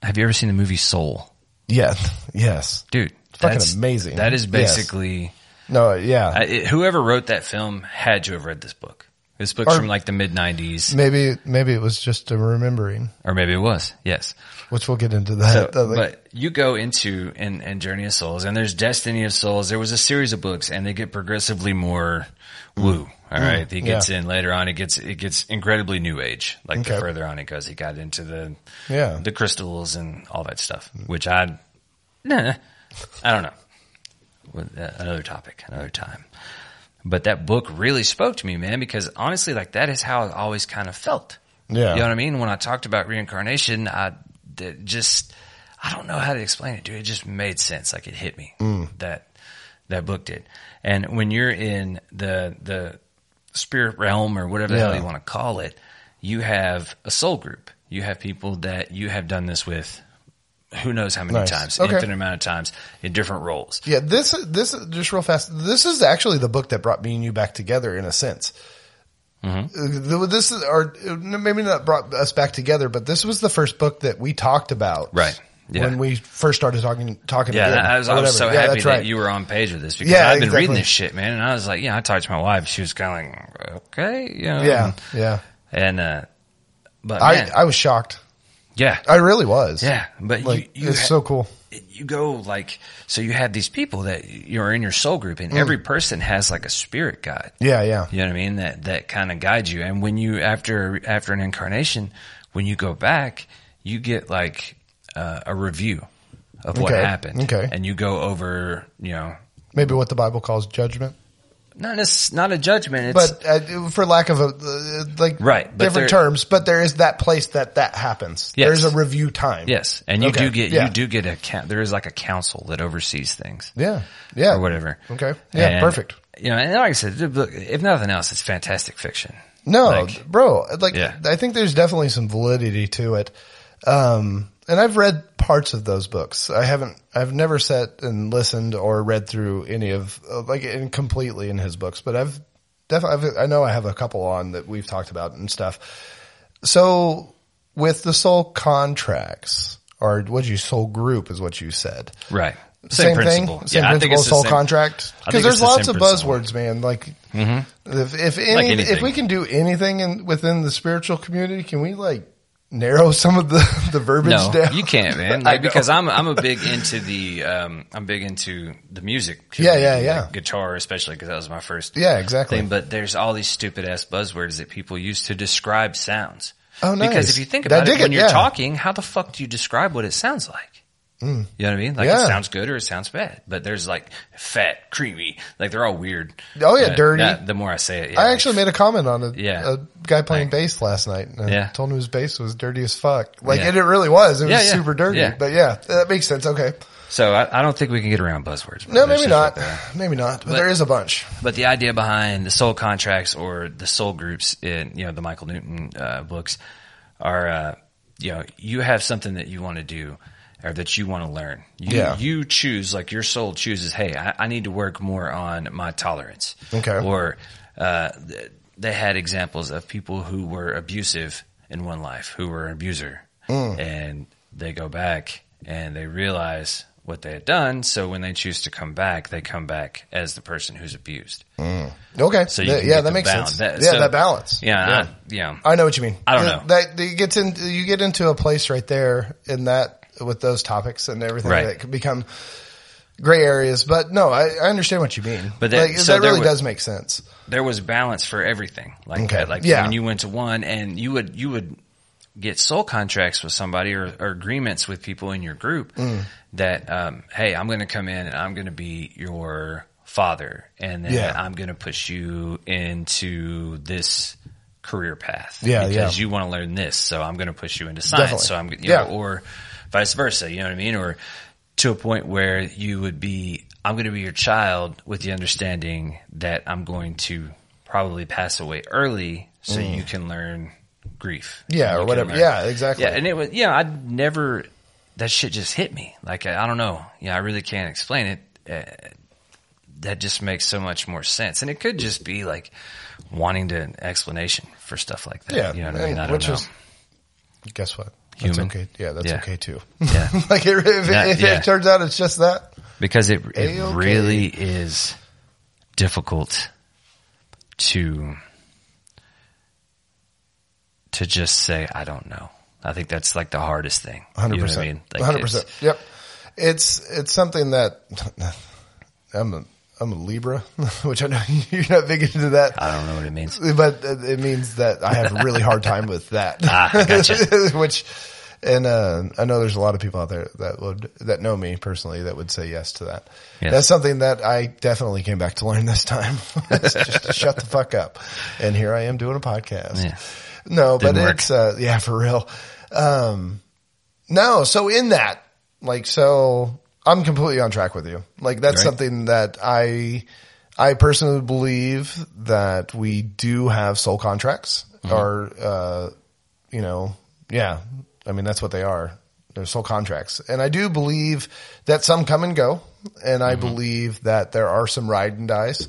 [SPEAKER 1] have you ever seen the movie Soul?
[SPEAKER 2] Yeah. [LAUGHS] Yes.
[SPEAKER 1] Dude.
[SPEAKER 2] Fucking
[SPEAKER 1] that's-
[SPEAKER 2] amazing.
[SPEAKER 1] That is
[SPEAKER 2] Yes.
[SPEAKER 1] basically,
[SPEAKER 2] No. Yeah.
[SPEAKER 1] I, it, whoever wrote that film had to have read this book. This book's
[SPEAKER 2] Or-
[SPEAKER 1] from like the mid '90s,
[SPEAKER 2] Maybe maybe it was just a remembering,
[SPEAKER 1] or maybe it was. Yes.
[SPEAKER 2] which we'll get into that.
[SPEAKER 1] So, [LAUGHS] but you go into and, and Journey of Souls, and there's Destiny of Souls. There was a series of books, and they get progressively more woo. Mm. All right, mm. he gets
[SPEAKER 2] yeah.
[SPEAKER 1] in later on. It gets it gets incredibly new age. Like the further on it goes, he got into the
[SPEAKER 2] Yeah.
[SPEAKER 1] the crystals and all that stuff, which I nah, I don't know. Uh, Another topic, another time. But that book really spoke to me, man, because honestly, like that is how I always kind of felt.
[SPEAKER 2] Yeah.
[SPEAKER 1] You know what I mean? When I talked about reincarnation, I that just, I don't know how to explain it, dude. It just made sense. Like it hit me. That, that book did. And when you're in the, the spirit realm or whatever the hell you want to call it, you have a soul group. You have people that you have done this with who knows how many
[SPEAKER 2] Nice.
[SPEAKER 1] times,
[SPEAKER 2] Okay.
[SPEAKER 1] infinite amount of times in different roles.
[SPEAKER 2] Yeah, this this is just real fast. This is actually the book that brought me and you back together in a sense. Uh, This is, or maybe not brought us back together, but this was the first book that we talked about,
[SPEAKER 1] Right. Yeah.
[SPEAKER 2] When we first started talking, talking.
[SPEAKER 1] Yeah,
[SPEAKER 2] again,
[SPEAKER 1] I was, I was so
[SPEAKER 2] Yeah,
[SPEAKER 1] happy that
[SPEAKER 2] right.
[SPEAKER 1] you were on page with this because
[SPEAKER 2] Yeah,
[SPEAKER 1] I've been reading this shit, man. And I was like, yeah, I talked to my wife. She was kind of like, okay, you know.
[SPEAKER 2] Yeah, yeah.
[SPEAKER 1] And, uh, but
[SPEAKER 2] I I was shocked.
[SPEAKER 1] Yeah,
[SPEAKER 2] I really was.
[SPEAKER 1] yeah, but
[SPEAKER 2] like
[SPEAKER 1] you, you
[SPEAKER 2] it's so cool.
[SPEAKER 1] you go like, so you have these people that you're in your soul group
[SPEAKER 2] Mm.
[SPEAKER 1] and every person has like a spirit guide.
[SPEAKER 2] Yeah, yeah,
[SPEAKER 1] You know what I mean? That, that kind of guides you. And when you, after, after an incarnation, when you go back, you get like, uh, a review of what
[SPEAKER 2] Okay,
[SPEAKER 1] happened.
[SPEAKER 2] okay.
[SPEAKER 1] And you go over, you know,
[SPEAKER 2] Maybe what the Bible calls judgment,
[SPEAKER 1] not a, not a judgment. It's,
[SPEAKER 2] but uh, for lack of a uh, like
[SPEAKER 1] Right,
[SPEAKER 2] different
[SPEAKER 1] there-
[SPEAKER 2] terms. But there is that place that that happens.
[SPEAKER 1] Yes.
[SPEAKER 2] There's a review time.
[SPEAKER 1] Yes, and you
[SPEAKER 2] Okay,
[SPEAKER 1] do get
[SPEAKER 2] yeah.
[SPEAKER 1] you do get a there is like a council that oversees things
[SPEAKER 2] Yeah, yeah,
[SPEAKER 1] or whatever.
[SPEAKER 2] Okay, yeah,
[SPEAKER 1] And,
[SPEAKER 2] perfect.
[SPEAKER 1] You know, and like I said, if nothing else, it's fantastic fiction.
[SPEAKER 2] No,
[SPEAKER 1] Like-
[SPEAKER 2] bro, like
[SPEAKER 1] Yeah.
[SPEAKER 2] I think there's definitely some validity to it. Um, and I've read parts of those books. I haven't, I've never sat and listened or read through any of, like, in completely in his books, but I've definitely, I know I have a couple on that we've talked about and stuff. So with the soul contracts, or what you soul group is what you said.
[SPEAKER 1] Right.
[SPEAKER 2] Same,
[SPEAKER 1] principle.
[SPEAKER 2] thing, same
[SPEAKER 1] Yeah, I think
[SPEAKER 2] principle, soul
[SPEAKER 1] same-
[SPEAKER 2] contract. Because there's
[SPEAKER 1] the
[SPEAKER 2] lots
[SPEAKER 1] same
[SPEAKER 2] of buzzwords, man. Like, mm-hmm. if if any,
[SPEAKER 1] Like
[SPEAKER 2] if we can do anything in, within the spiritual community, can we like narrow some of the [LAUGHS] the verbiage
[SPEAKER 1] No,
[SPEAKER 2] down?
[SPEAKER 1] you can't, man. [LAUGHS] Like because I'm I'm a big into the um I'm big into the music. [LAUGHS]
[SPEAKER 2] Yeah, yeah, yeah.
[SPEAKER 1] like guitar, especially because that was my first
[SPEAKER 2] Yeah, exactly.
[SPEAKER 1] thing. But there's all these stupid ass buzzwords that people use to describe sounds.
[SPEAKER 2] Oh, nice.
[SPEAKER 1] Because if you think
[SPEAKER 2] I
[SPEAKER 1] about it, when
[SPEAKER 2] it,
[SPEAKER 1] you're
[SPEAKER 2] yeah.
[SPEAKER 1] talking, how the fuck do you describe what it sounds like? You know what I mean? Like
[SPEAKER 2] Yeah.
[SPEAKER 1] it sounds good or it sounds bad. But there's like fat, creamy, like they're all weird.
[SPEAKER 2] Oh, yeah,
[SPEAKER 1] Uh,
[SPEAKER 2] dirty.
[SPEAKER 1] that- the more I say it, yeah,
[SPEAKER 2] I
[SPEAKER 1] like,
[SPEAKER 2] actually made a comment on a,
[SPEAKER 1] Yeah.
[SPEAKER 2] a guy playing
[SPEAKER 1] Like-
[SPEAKER 2] bass last night. And I
[SPEAKER 1] Yeah.
[SPEAKER 2] told him his bass was dirty as fuck. Like,
[SPEAKER 1] Yeah.
[SPEAKER 2] and it really was. It was super dirty. But yeah, that makes sense. Okay.
[SPEAKER 1] So I, I don't think we can get around buzzwords.
[SPEAKER 2] No, maybe not.
[SPEAKER 1] what they are.
[SPEAKER 2] Maybe not. But,
[SPEAKER 1] But-
[SPEAKER 2] there is a bunch.
[SPEAKER 1] But the idea behind the soul contracts or the soul groups in, you know, the Michael Newton uh, books are, uh, you know, you have something that you want to do or that you want to learn. You,
[SPEAKER 2] Yeah.
[SPEAKER 1] you choose, like your soul chooses, hey, I, I need to work more on my tolerance.
[SPEAKER 2] Okay.
[SPEAKER 1] Or, uh, they had examples of people who were abusive in one life, who were an abuser.
[SPEAKER 2] Mm.
[SPEAKER 1] And they go back and they realize what they had done. So when they choose to come back, they come back as the person who's abused.
[SPEAKER 2] Okay.
[SPEAKER 1] So
[SPEAKER 2] yeah, that makes
[SPEAKER 1] balance.
[SPEAKER 2] sense.
[SPEAKER 1] That-
[SPEAKER 2] yeah,
[SPEAKER 1] so-
[SPEAKER 2] that balance.
[SPEAKER 1] Yeah,
[SPEAKER 2] Yeah.
[SPEAKER 1] I, know,
[SPEAKER 2] I know what you mean.
[SPEAKER 1] I don't know.
[SPEAKER 2] That it gets in. You get into a place right there in that with those topics and everything
[SPEAKER 1] Right.
[SPEAKER 2] that could become gray areas. But no, I, I understand what you mean.
[SPEAKER 1] But that-
[SPEAKER 2] like,
[SPEAKER 1] so
[SPEAKER 2] that really
[SPEAKER 1] wa-
[SPEAKER 2] does make sense.
[SPEAKER 1] there was balance for everything like
[SPEAKER 2] Okay.
[SPEAKER 1] that. Like
[SPEAKER 2] Yeah.
[SPEAKER 1] when you went to one and you would, you would get soul contracts with somebody or, or agreements with people in your group
[SPEAKER 2] Mm.
[SPEAKER 1] that, um, Hey, I'm going to come in and I'm going to be your father and then
[SPEAKER 2] Yeah.
[SPEAKER 1] I'm going to push you into this career path.
[SPEAKER 2] Yeah,
[SPEAKER 1] Because
[SPEAKER 2] yeah.
[SPEAKER 1] you want to learn this. So I'm going to push you into science.
[SPEAKER 2] Definitely.
[SPEAKER 1] So I'm, you
[SPEAKER 2] Yeah.
[SPEAKER 1] know, or vice versa. You know what I mean? Or to a point where you would be, I'm going to be your child with the understanding that I'm going to probably pass away early so you can learn grief.
[SPEAKER 2] Mm. Yeah, or whatever.
[SPEAKER 1] learn-
[SPEAKER 2] Yeah, exactly.
[SPEAKER 1] Yeah. And it was, yeah, I never, that shit just hit me. Like, I, I don't know. Yeah, I really can't explain it. Uh, that just makes so much more sense. And it could just be like wanting to an explanation for stuff like that.
[SPEAKER 2] Yeah,
[SPEAKER 1] You know what I mean? I don't
[SPEAKER 2] which
[SPEAKER 1] know.
[SPEAKER 2] is guess what? That's okay. Yeah, that's
[SPEAKER 1] Yeah.
[SPEAKER 2] okay too.
[SPEAKER 1] Yeah. [LAUGHS]
[SPEAKER 2] like if, if, if
[SPEAKER 1] yeah.
[SPEAKER 2] it turns out it's just that.
[SPEAKER 1] because it, it
[SPEAKER 2] A-okay.
[SPEAKER 1] really is difficult to to just say, I don't know. I think that's like the hardest thing. You know
[SPEAKER 2] Hundred
[SPEAKER 1] what I
[SPEAKER 2] percent.
[SPEAKER 1] mean? Like,
[SPEAKER 2] Hundred
[SPEAKER 1] it's-
[SPEAKER 2] percent. Yep. It's it's something that [LAUGHS] I'm a I'm a Libra, [LAUGHS] which I know [LAUGHS] you're not big into that,
[SPEAKER 1] I don't know what it means.
[SPEAKER 2] but it means that I have a really hard time with that. [LAUGHS]
[SPEAKER 1] Ah, gotcha.
[SPEAKER 2] which, and uh, I know there's a lot of people out there that would that know me personally that would say yes to that.
[SPEAKER 1] Yes.
[SPEAKER 2] That's something that I definitely came back to learn this time. Just to shut the fuck up, and here I am doing a podcast.
[SPEAKER 1] Yeah.
[SPEAKER 2] No, but
[SPEAKER 1] Didn't work.
[SPEAKER 2] it's uh, yeah, for real. Um, no, so in that, like, so I'm completely on track with you. Like, that's
[SPEAKER 1] Right.
[SPEAKER 2] something that I, I personally believe that we do have soul contracts,
[SPEAKER 1] Mm-hmm.
[SPEAKER 2] or uh, you know, yeah. I mean, that's what they are. They're soul contracts, and I do believe that some come and go, and I
[SPEAKER 1] Mm-hmm.
[SPEAKER 2] believe that there are some ride and dies.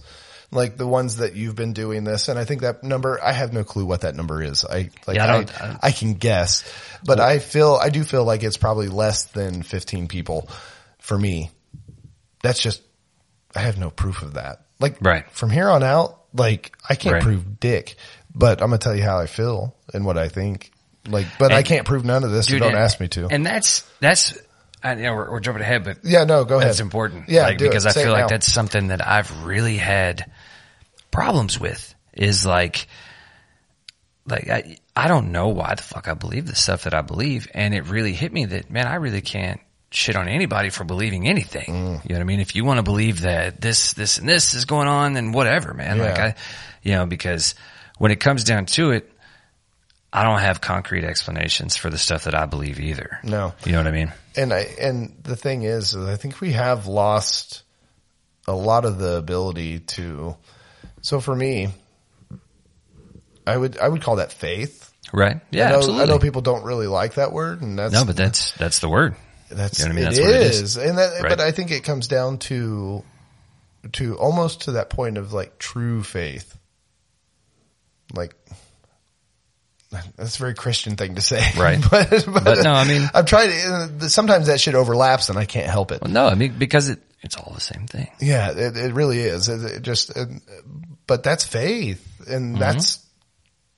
[SPEAKER 2] Like the ones that you've been doing this, and I think that number, I have no clue what that number is. I like,
[SPEAKER 1] Yeah, I
[SPEAKER 2] I,
[SPEAKER 1] don't- I-
[SPEAKER 2] I can guess, but I feel, I do feel like it's probably less than 15 people for me. That's just, I have no proof of that. Like,
[SPEAKER 1] Right.
[SPEAKER 2] from here on out, like, I can't
[SPEAKER 1] Right.
[SPEAKER 2] prove dick, but I'm going to tell you how I feel and what I think. Like, but I can't prove none of this, so
[SPEAKER 1] Dude,
[SPEAKER 2] don't
[SPEAKER 1] and-
[SPEAKER 2] ask me to.
[SPEAKER 1] And that's, that's, I, you know, we're, we're jumping ahead, but
[SPEAKER 2] yeah, no, go ahead.
[SPEAKER 1] that's important.
[SPEAKER 2] Yeah,
[SPEAKER 1] like,
[SPEAKER 2] do it.
[SPEAKER 1] because I
[SPEAKER 2] Say
[SPEAKER 1] feel like that's something that I've really had problems with is like, like I, I don't know why the fuck I believe the stuff that I believe. And it really hit me that, man, I really can't shit on anybody for believing anything.
[SPEAKER 2] Mm.
[SPEAKER 1] You know what I mean? If you want to believe that this, this and this is going on, then whatever, man. Like I, you know, because when it comes down to it, I don't have concrete explanations for the stuff that I believe either.
[SPEAKER 2] No.
[SPEAKER 1] You know what I mean?
[SPEAKER 2] And I and the thing is, is I think we have lost a lot of the ability to. So for me, I would I would call that faith.
[SPEAKER 1] Right? Yeah,
[SPEAKER 2] I know,
[SPEAKER 1] absolutely.
[SPEAKER 2] I know people don't really like that word, and that's
[SPEAKER 1] no, but that's, that's the word.
[SPEAKER 2] That's
[SPEAKER 1] you know what I mean?
[SPEAKER 2] it
[SPEAKER 1] That's it
[SPEAKER 2] is.
[SPEAKER 1] is.
[SPEAKER 2] and that.
[SPEAKER 1] Right.
[SPEAKER 2] But I think it comes down to to almost to that point of like true faith, like. That's a very Christian thing to say, [LAUGHS]
[SPEAKER 1] Right.
[SPEAKER 2] but, but,
[SPEAKER 1] But no, I mean-
[SPEAKER 2] I'm trying to. Uh, sometimes that shit overlaps, and I can't help it.
[SPEAKER 1] Well, no, I mean, because it, it's all the same thing.
[SPEAKER 2] Yeah, it, it really is. It, it just, it, but that's faith,
[SPEAKER 1] Mm-hmm.
[SPEAKER 2] and that's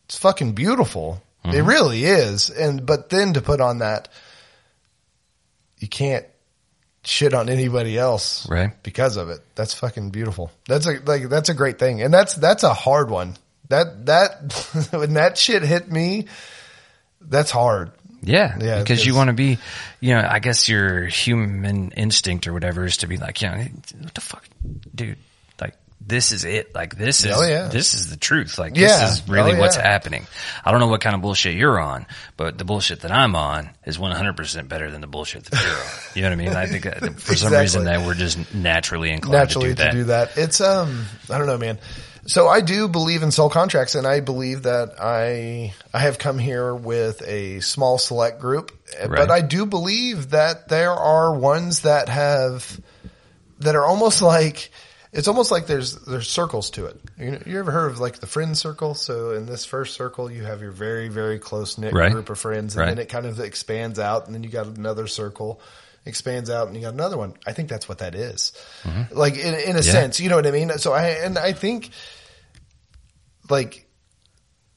[SPEAKER 2] it's fucking beautiful. It mm-hmm. really is. And but then to put on that, you can't shit on anybody else,
[SPEAKER 1] Right.
[SPEAKER 2] Because of it. That's fucking beautiful. That's a like that's a great thing, and that's that's a hard one. That that [LAUGHS] when that shit hit me, that's hard.
[SPEAKER 1] Yeah.
[SPEAKER 2] Yeah,
[SPEAKER 1] because you want to be, you know, I guess your human instinct or whatever is to be like, you know, what the fuck, dude, this is it. Like this is,
[SPEAKER 2] Oh, yeah.
[SPEAKER 1] this is the truth. Like
[SPEAKER 2] Yeah.
[SPEAKER 1] this is really
[SPEAKER 2] Oh,
[SPEAKER 1] what's happening. I don't know what kind of bullshit you're on, but the bullshit that I'm on is 100% better than the bullshit that you're on. You know what I mean? I think that [LAUGHS] for some reason that we're just naturally inclined
[SPEAKER 2] naturally
[SPEAKER 1] to do that.
[SPEAKER 2] It's um, I don't know, man. So I do believe in soul contracts, and I believe that I I have come here with a small select group,
[SPEAKER 1] Right.
[SPEAKER 2] but I do believe that there are ones that have that are almost like. It's almost like there's there's circles to it. You, you ever heard of like the friend circle? So in this first circle, you have your very very close knit
[SPEAKER 1] Right.
[SPEAKER 2] group of friends, and
[SPEAKER 1] Right.
[SPEAKER 2] then it kind of expands out, and then you got another circle, expands out, and you got another one. I think that's what that is, mm-hmm. like in, in a
[SPEAKER 1] Yeah.
[SPEAKER 2] sense, you know what I mean. So I and I think like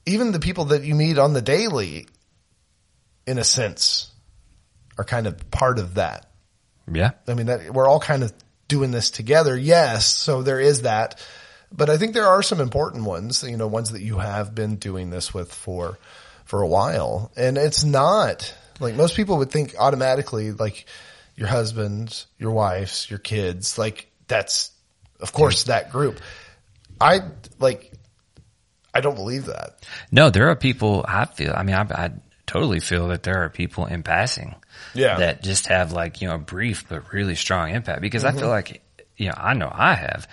[SPEAKER 2] even the people that you meet on the daily, in a sense, are kind of part of that.
[SPEAKER 1] Yeah.
[SPEAKER 2] I mean, that we're all kind of doing this together. Yes. So there is that. But I think there are some important ones, you know, ones that you have been doing this with for, for a while. And it's not like most people would think automatically like your husbands, your wives, your kids, like that's of course that group. I like, I don't believe that.
[SPEAKER 1] No, there are people I feel, I mean, I, I totally feel that there are people in passing
[SPEAKER 2] Yeah.
[SPEAKER 1] that just have like, you know, a brief but really strong impact because
[SPEAKER 2] Mm-hmm.
[SPEAKER 1] I feel like, you know, I know I have,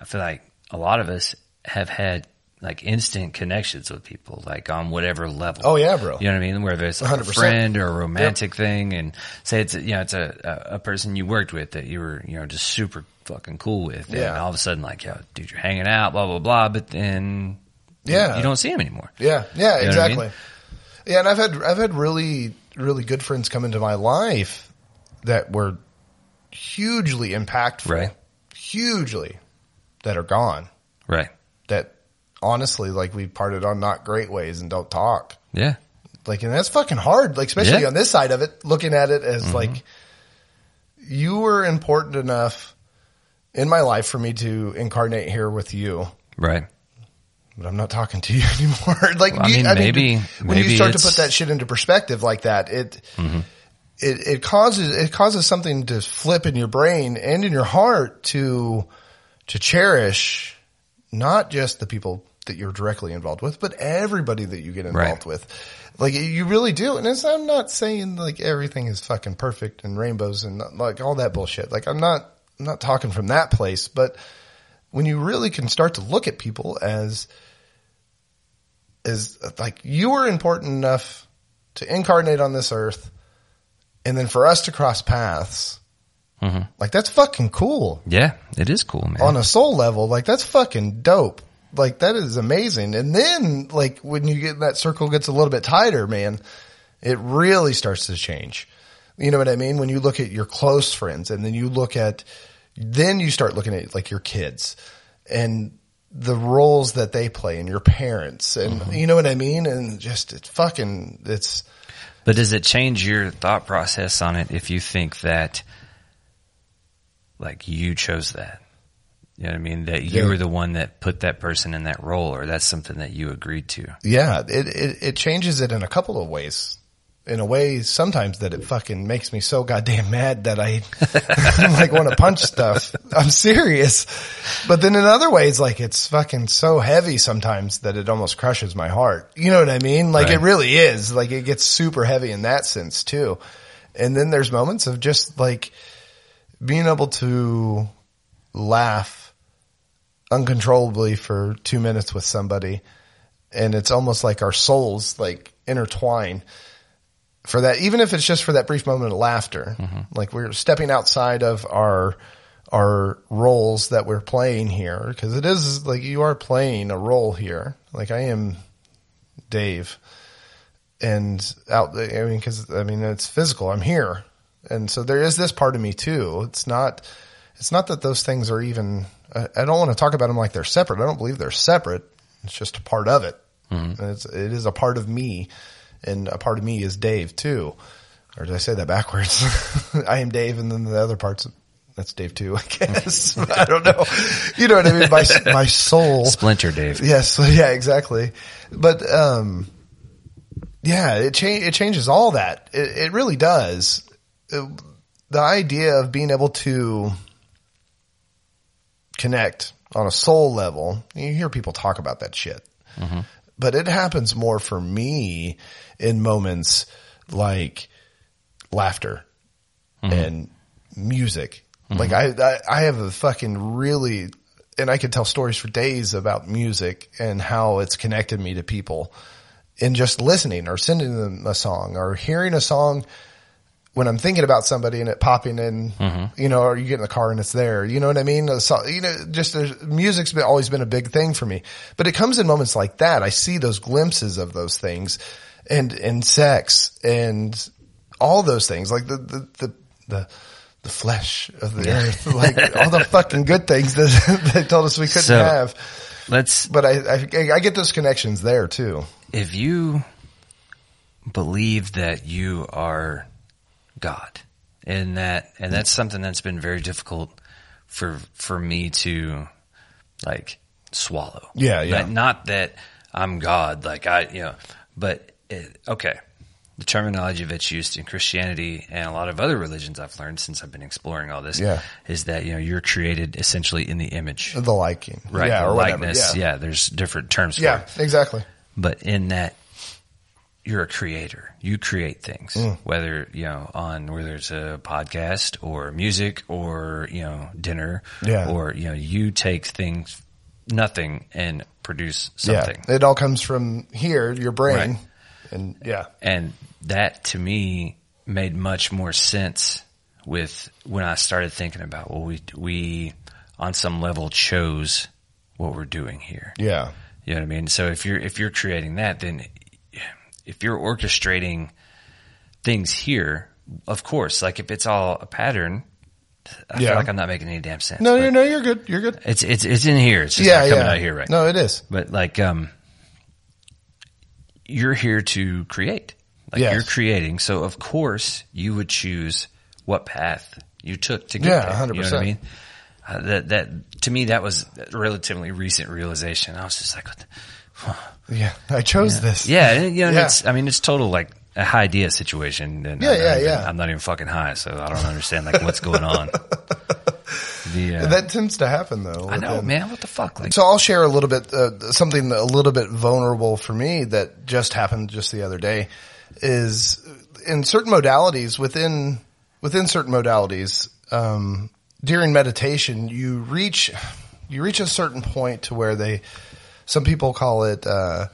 [SPEAKER 1] I feel like a lot of us have had like instant connections with people, like on whatever level.
[SPEAKER 2] Oh, yeah, bro.
[SPEAKER 1] You know what I mean? Whether it's like a
[SPEAKER 2] 100%.
[SPEAKER 1] friend or a romantic thing and say it's, a, you know, it's a, a, person you worked with that you were, you know, just super fucking cool with. And all of a sudden like, yo, dude, you're hanging out, blah, blah, blah. But then
[SPEAKER 2] Yeah.
[SPEAKER 1] you don't see him anymore.
[SPEAKER 2] Yeah, yeah,
[SPEAKER 1] You know what I
[SPEAKER 2] exactly.
[SPEAKER 1] mean?
[SPEAKER 2] Yeah, and I've had I've had really really good friends come into my life that were hugely impactful,
[SPEAKER 1] Right.
[SPEAKER 2] Hugely, that are gone.
[SPEAKER 1] Right.
[SPEAKER 2] That honestly, like we parted on not great ways and don't talk.
[SPEAKER 1] Yeah.
[SPEAKER 2] Like, and that's fucking hard. Like, especially
[SPEAKER 1] Yeah.
[SPEAKER 2] on this side of it, looking at it
[SPEAKER 1] Mm-hmm.
[SPEAKER 2] as like, you were important enough in my life for me to incarnate here with you.
[SPEAKER 1] Right.
[SPEAKER 2] But I'm not talking to you [LAUGHS] anymore. [LAUGHS] like,
[SPEAKER 1] Well, I
[SPEAKER 2] you-
[SPEAKER 1] mean, maybe-
[SPEAKER 2] when
[SPEAKER 1] maybe
[SPEAKER 2] you start to
[SPEAKER 1] Mm-hmm.
[SPEAKER 2] put that shit into perspective like that, it, it, it causes, it causes something to flip in your brain and in your heart to, to cherish not just the people that you're directly involved with, but everybody that you get involved
[SPEAKER 1] Right.
[SPEAKER 2] with. Like you really do. And I'm not saying like everything is fucking perfect and rainbows and like all that bullshit. Like I'm not, I'm not talking from that place, but when you really can start to look at people as, as like you were important enough to incarnate on this earth and then for us to cross paths,
[SPEAKER 1] Mhm.
[SPEAKER 2] like that's fucking cool
[SPEAKER 1] Yeah. It is cool, man.
[SPEAKER 2] on a soul level. Like that's fucking dope. Like that is amazing. And then like when you get that circle gets a little bit tighter, man, it really starts to change. You know what I mean? When you look at your close friends and then you look at, then you start looking at like your kids and the roles that they play and your parents and mm-hmm. you know what I mean? And just it's fucking, it's,
[SPEAKER 1] But does it change your thought process on it if you think that, like, you chose that? You know what I mean? That you
[SPEAKER 2] Yeah.
[SPEAKER 1] were the one that put that person in that role, or that's something that you agreed to.
[SPEAKER 2] Yeah, it, it it changes it in a couple of ways. In a way, sometimes that it fucking makes me so goddamn mad that I [LAUGHS] like want to punch stuff. I'm serious. But then in other ways, like it's fucking so heavy sometimes that it almost crushes my heart. You know what I mean? Like it really is. Like it gets super heavy in that sense too. And then there's moments of just like being able to laugh uncontrollably for two minutes with somebody and it's almost like our souls like intertwine for that even if it's just for that brief moment of laughter mm-hmm. like we're stepping outside of our our roles that we're playing here because it is like you are playing a role here. Like i am dave. And out i mean because i mean it's physical. I'm here. And so there is this part of me too. It's not it's not that those things are even I, I don't want to talk about them like they're separate. I don't believe they're separate. It's just a part of it. Mm-hmm. And it's it is a part of me and a part of me is dave too or did i say that backwards [LAUGHS] i am dave and then the other parts that's dave too i guess [LAUGHS] i don't know you know what i mean my my soul [LAUGHS]
[SPEAKER 1] Splinter, Dave.
[SPEAKER 2] Yes, yeah, exactly. But um, yeah, it cha- it changes all that. It, it really does. It- the idea of being able to connect on a soul level, you hear people talk about that shit, but it happens more for me in moments like laughter mm-hmm. and music. Like I, I, I have a fucking really, and I could tell stories for days about music and how it's connected me to people in just listening or sending them a song or hearing a song when I'm thinking about somebody and it popping in, mm-hmm. you know, or you get in the car and it's there, you know what I mean? So- you know, just music's been, always been a big thing for me, but it comes in moments like that. I see those glimpses of those things and, and sex and all those things, like the, the, the, the, the flesh of the earth, like all the [LAUGHS] fucking good things that [LAUGHS] they told us we couldn't
[SPEAKER 1] So-
[SPEAKER 2] have.
[SPEAKER 1] Let's,
[SPEAKER 2] But I, I, I get those connections there too.
[SPEAKER 1] if you believe that you are God and that, and that's something that's been very difficult for, for me to like swallow.
[SPEAKER 2] Yeah, yeah.
[SPEAKER 1] Not, not that I'm God, like I, you know, but it, okay. The terminology that's used in Christianity and a lot of other religions I've learned since I've been exploring all this
[SPEAKER 2] Yeah.
[SPEAKER 1] is that, you know, you're created essentially in the image.
[SPEAKER 2] The liking.
[SPEAKER 1] Right.
[SPEAKER 2] Yeah.
[SPEAKER 1] the
[SPEAKER 2] Or whatever.
[SPEAKER 1] likeness.
[SPEAKER 2] Yeah.
[SPEAKER 1] yeah. There's different terms for
[SPEAKER 2] Yeah.
[SPEAKER 1] it
[SPEAKER 2] Exactly.
[SPEAKER 1] but in that you're a creator. You create things, mm. whether, you know, on whether it's a podcast or music or, you know, dinner
[SPEAKER 2] Yeah.
[SPEAKER 1] or, you know, you take things, nothing and produce something.
[SPEAKER 2] Yeah. It all comes from here, your brain.
[SPEAKER 1] Right.
[SPEAKER 2] And yeah.
[SPEAKER 1] And that to me made much more sense with when I started thinking about, well, we, we on some level chose what we're doing here.
[SPEAKER 2] Yeah.
[SPEAKER 1] You know what I mean? So if you're if you're creating that, then if you're orchestrating things here, of course, like if it's all a pattern, I
[SPEAKER 2] Yeah.
[SPEAKER 1] feel like I'm not making any damn sense.
[SPEAKER 2] No, no, no, you're good. You're good.
[SPEAKER 1] it's it's it's in here. It's just
[SPEAKER 2] yeah.
[SPEAKER 1] coming
[SPEAKER 2] yeah.
[SPEAKER 1] out here right.
[SPEAKER 2] No, it is.
[SPEAKER 1] But like um you're here to create. Like
[SPEAKER 2] Yes.
[SPEAKER 1] you're creating. So of course you would choose what path you took to get
[SPEAKER 2] Yeah,
[SPEAKER 1] there. You know what
[SPEAKER 2] 100%.
[SPEAKER 1] I mean? Uh, that, that, to me, that was a relatively recent realization. I was just like, what the, [SIGHS]
[SPEAKER 2] Yeah, I chose this.
[SPEAKER 1] yeah, you know,
[SPEAKER 2] Yeah.
[SPEAKER 1] it's, I mean, it's total like a high idea situation. And
[SPEAKER 2] Yeah,
[SPEAKER 1] I'm
[SPEAKER 2] yeah,
[SPEAKER 1] even-
[SPEAKER 2] yeah.
[SPEAKER 1] I'm not even fucking high, so I don't understand like what's going on. [LAUGHS] The, uh,
[SPEAKER 2] That tends to happen though.
[SPEAKER 1] I know, man. What the fuck? Like,
[SPEAKER 2] So I'll share a little bit, uh, something a little bit vulnerable for me that just happened just the other day is in certain modalities within, within certain modalities, um, during meditation, you reach, you reach a certain point to where they, some people call it, uh,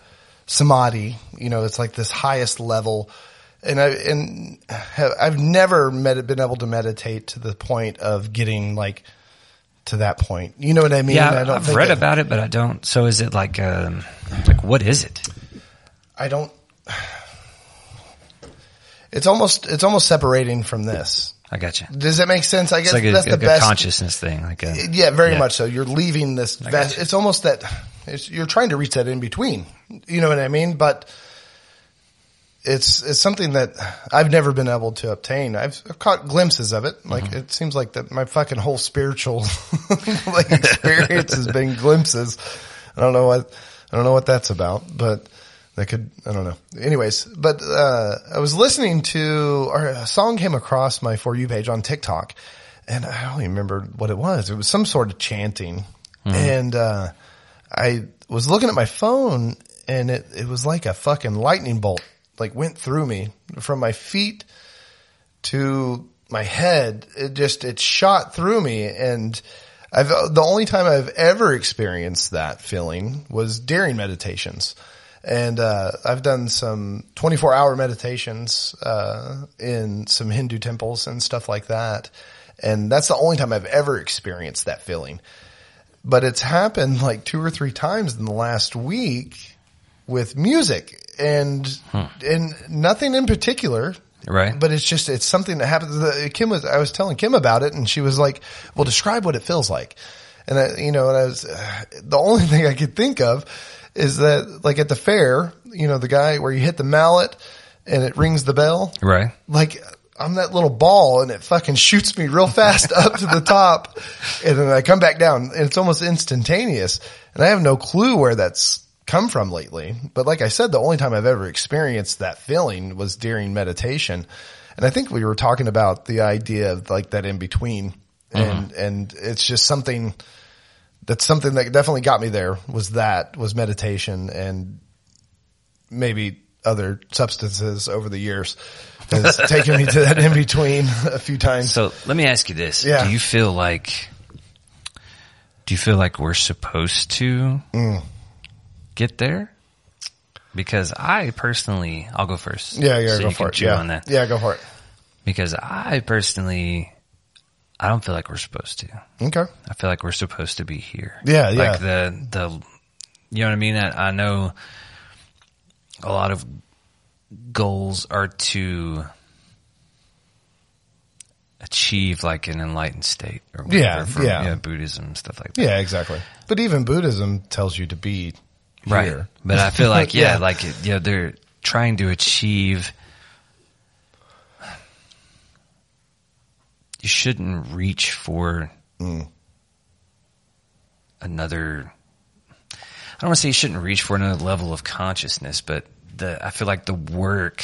[SPEAKER 2] samadhi. You know, it's like this highest level. And I, and have, I've never med- been able to meditate to the point of getting like, to that point. You know what I mean?
[SPEAKER 1] yeah,
[SPEAKER 2] I don't
[SPEAKER 1] I've
[SPEAKER 2] think
[SPEAKER 1] read
[SPEAKER 2] that-
[SPEAKER 1] about it, but I don't. So is it like, um, like what is it?
[SPEAKER 2] I don't. It's almost it's almost separating from this.
[SPEAKER 1] I got you.
[SPEAKER 2] Does that make sense? I guess
[SPEAKER 1] like a,
[SPEAKER 2] that's the
[SPEAKER 1] like
[SPEAKER 2] best.
[SPEAKER 1] consciousness thing. Like a,
[SPEAKER 2] yeah, very
[SPEAKER 1] Yeah.
[SPEAKER 2] much so. You're leaving this. Vast,
[SPEAKER 1] you.
[SPEAKER 2] it's almost that it's, you're trying to reach that in between. You know what I mean? But it's it's something that I've never been able to obtain. I've, I've caught glimpses of it. Like
[SPEAKER 1] Mm-hmm.
[SPEAKER 2] it seems like that my fucking whole spiritual [LAUGHS] like experience has been glimpses. I don't know what I don't know what that's about, but that could I don't know. Anyways, but uh I was listening to or a song came across my for you page on TikTok, and I don't even remember what it was. It was some sort of chanting, and uh I was looking at my phone, and it it was like a fucking lightning bolt like went through me from my feet to my head. It just, it shot through me. And I've, the only time I've ever experienced that feeling was during meditations. And, uh, I've done some 24 hour meditations, uh, in some Hindu temples and stuff like that. And that's the only time I've ever experienced that feeling. But it's happened like two or three times in the last week with music and, and nothing in particular.
[SPEAKER 1] right?
[SPEAKER 2] But it's just, it's something that happens. The- Kim was, I was telling Kim about it and she was like, well, describe what it feels like. And I, you know, and I was, uh, [SIGHS] the only [LAUGHS] thing I could think of is that like at the fair, you know, the guy where you hit the mallet and it rings the bell.
[SPEAKER 1] right.
[SPEAKER 2] Like I'm that little ball and it fucking [LAUGHS] shoots me real fast up to the top and then I come back down and it's almost instantaneous. And I have no clue where that's come from lately. But like I said, the only time I've ever experienced that feeling was during meditation. And I think we were talking about the idea of like that in between and, and it's just something that's something that definitely got me there was that was meditation and maybe other substances over the years has [LAUGHS] taken me to that in between a few times.
[SPEAKER 1] So let me ask you this:
[SPEAKER 2] Yeah.
[SPEAKER 1] Do you feel like, do you feel like we're supposed to
[SPEAKER 2] Mm.
[SPEAKER 1] Get there? Because I personally, I'll go first.
[SPEAKER 2] yeah, yeah,
[SPEAKER 1] so
[SPEAKER 2] go for it. Yeah. yeah, go for it.
[SPEAKER 1] Because I personally, I don't feel like we're supposed to.
[SPEAKER 2] Okay.
[SPEAKER 1] I feel like we're supposed to be here.
[SPEAKER 2] Yeah, yeah.
[SPEAKER 1] Like the the, you know what I mean. I, I know a lot of goals are to achieve like an enlightened state or whatever
[SPEAKER 2] Yeah,
[SPEAKER 1] from,
[SPEAKER 2] yeah.
[SPEAKER 1] you know, Buddhism stuff like that.
[SPEAKER 2] Yeah, exactly. But even Buddhism tells you to be
[SPEAKER 1] Right.
[SPEAKER 2] here.
[SPEAKER 1] But I feel like [LAUGHS] yeah,
[SPEAKER 2] Yeah.
[SPEAKER 1] like you know, they're trying to achieve. You shouldn't reach for
[SPEAKER 2] Mm.
[SPEAKER 1] another. I don't want to say you shouldn't reach for another level of consciousness, but the I feel like the work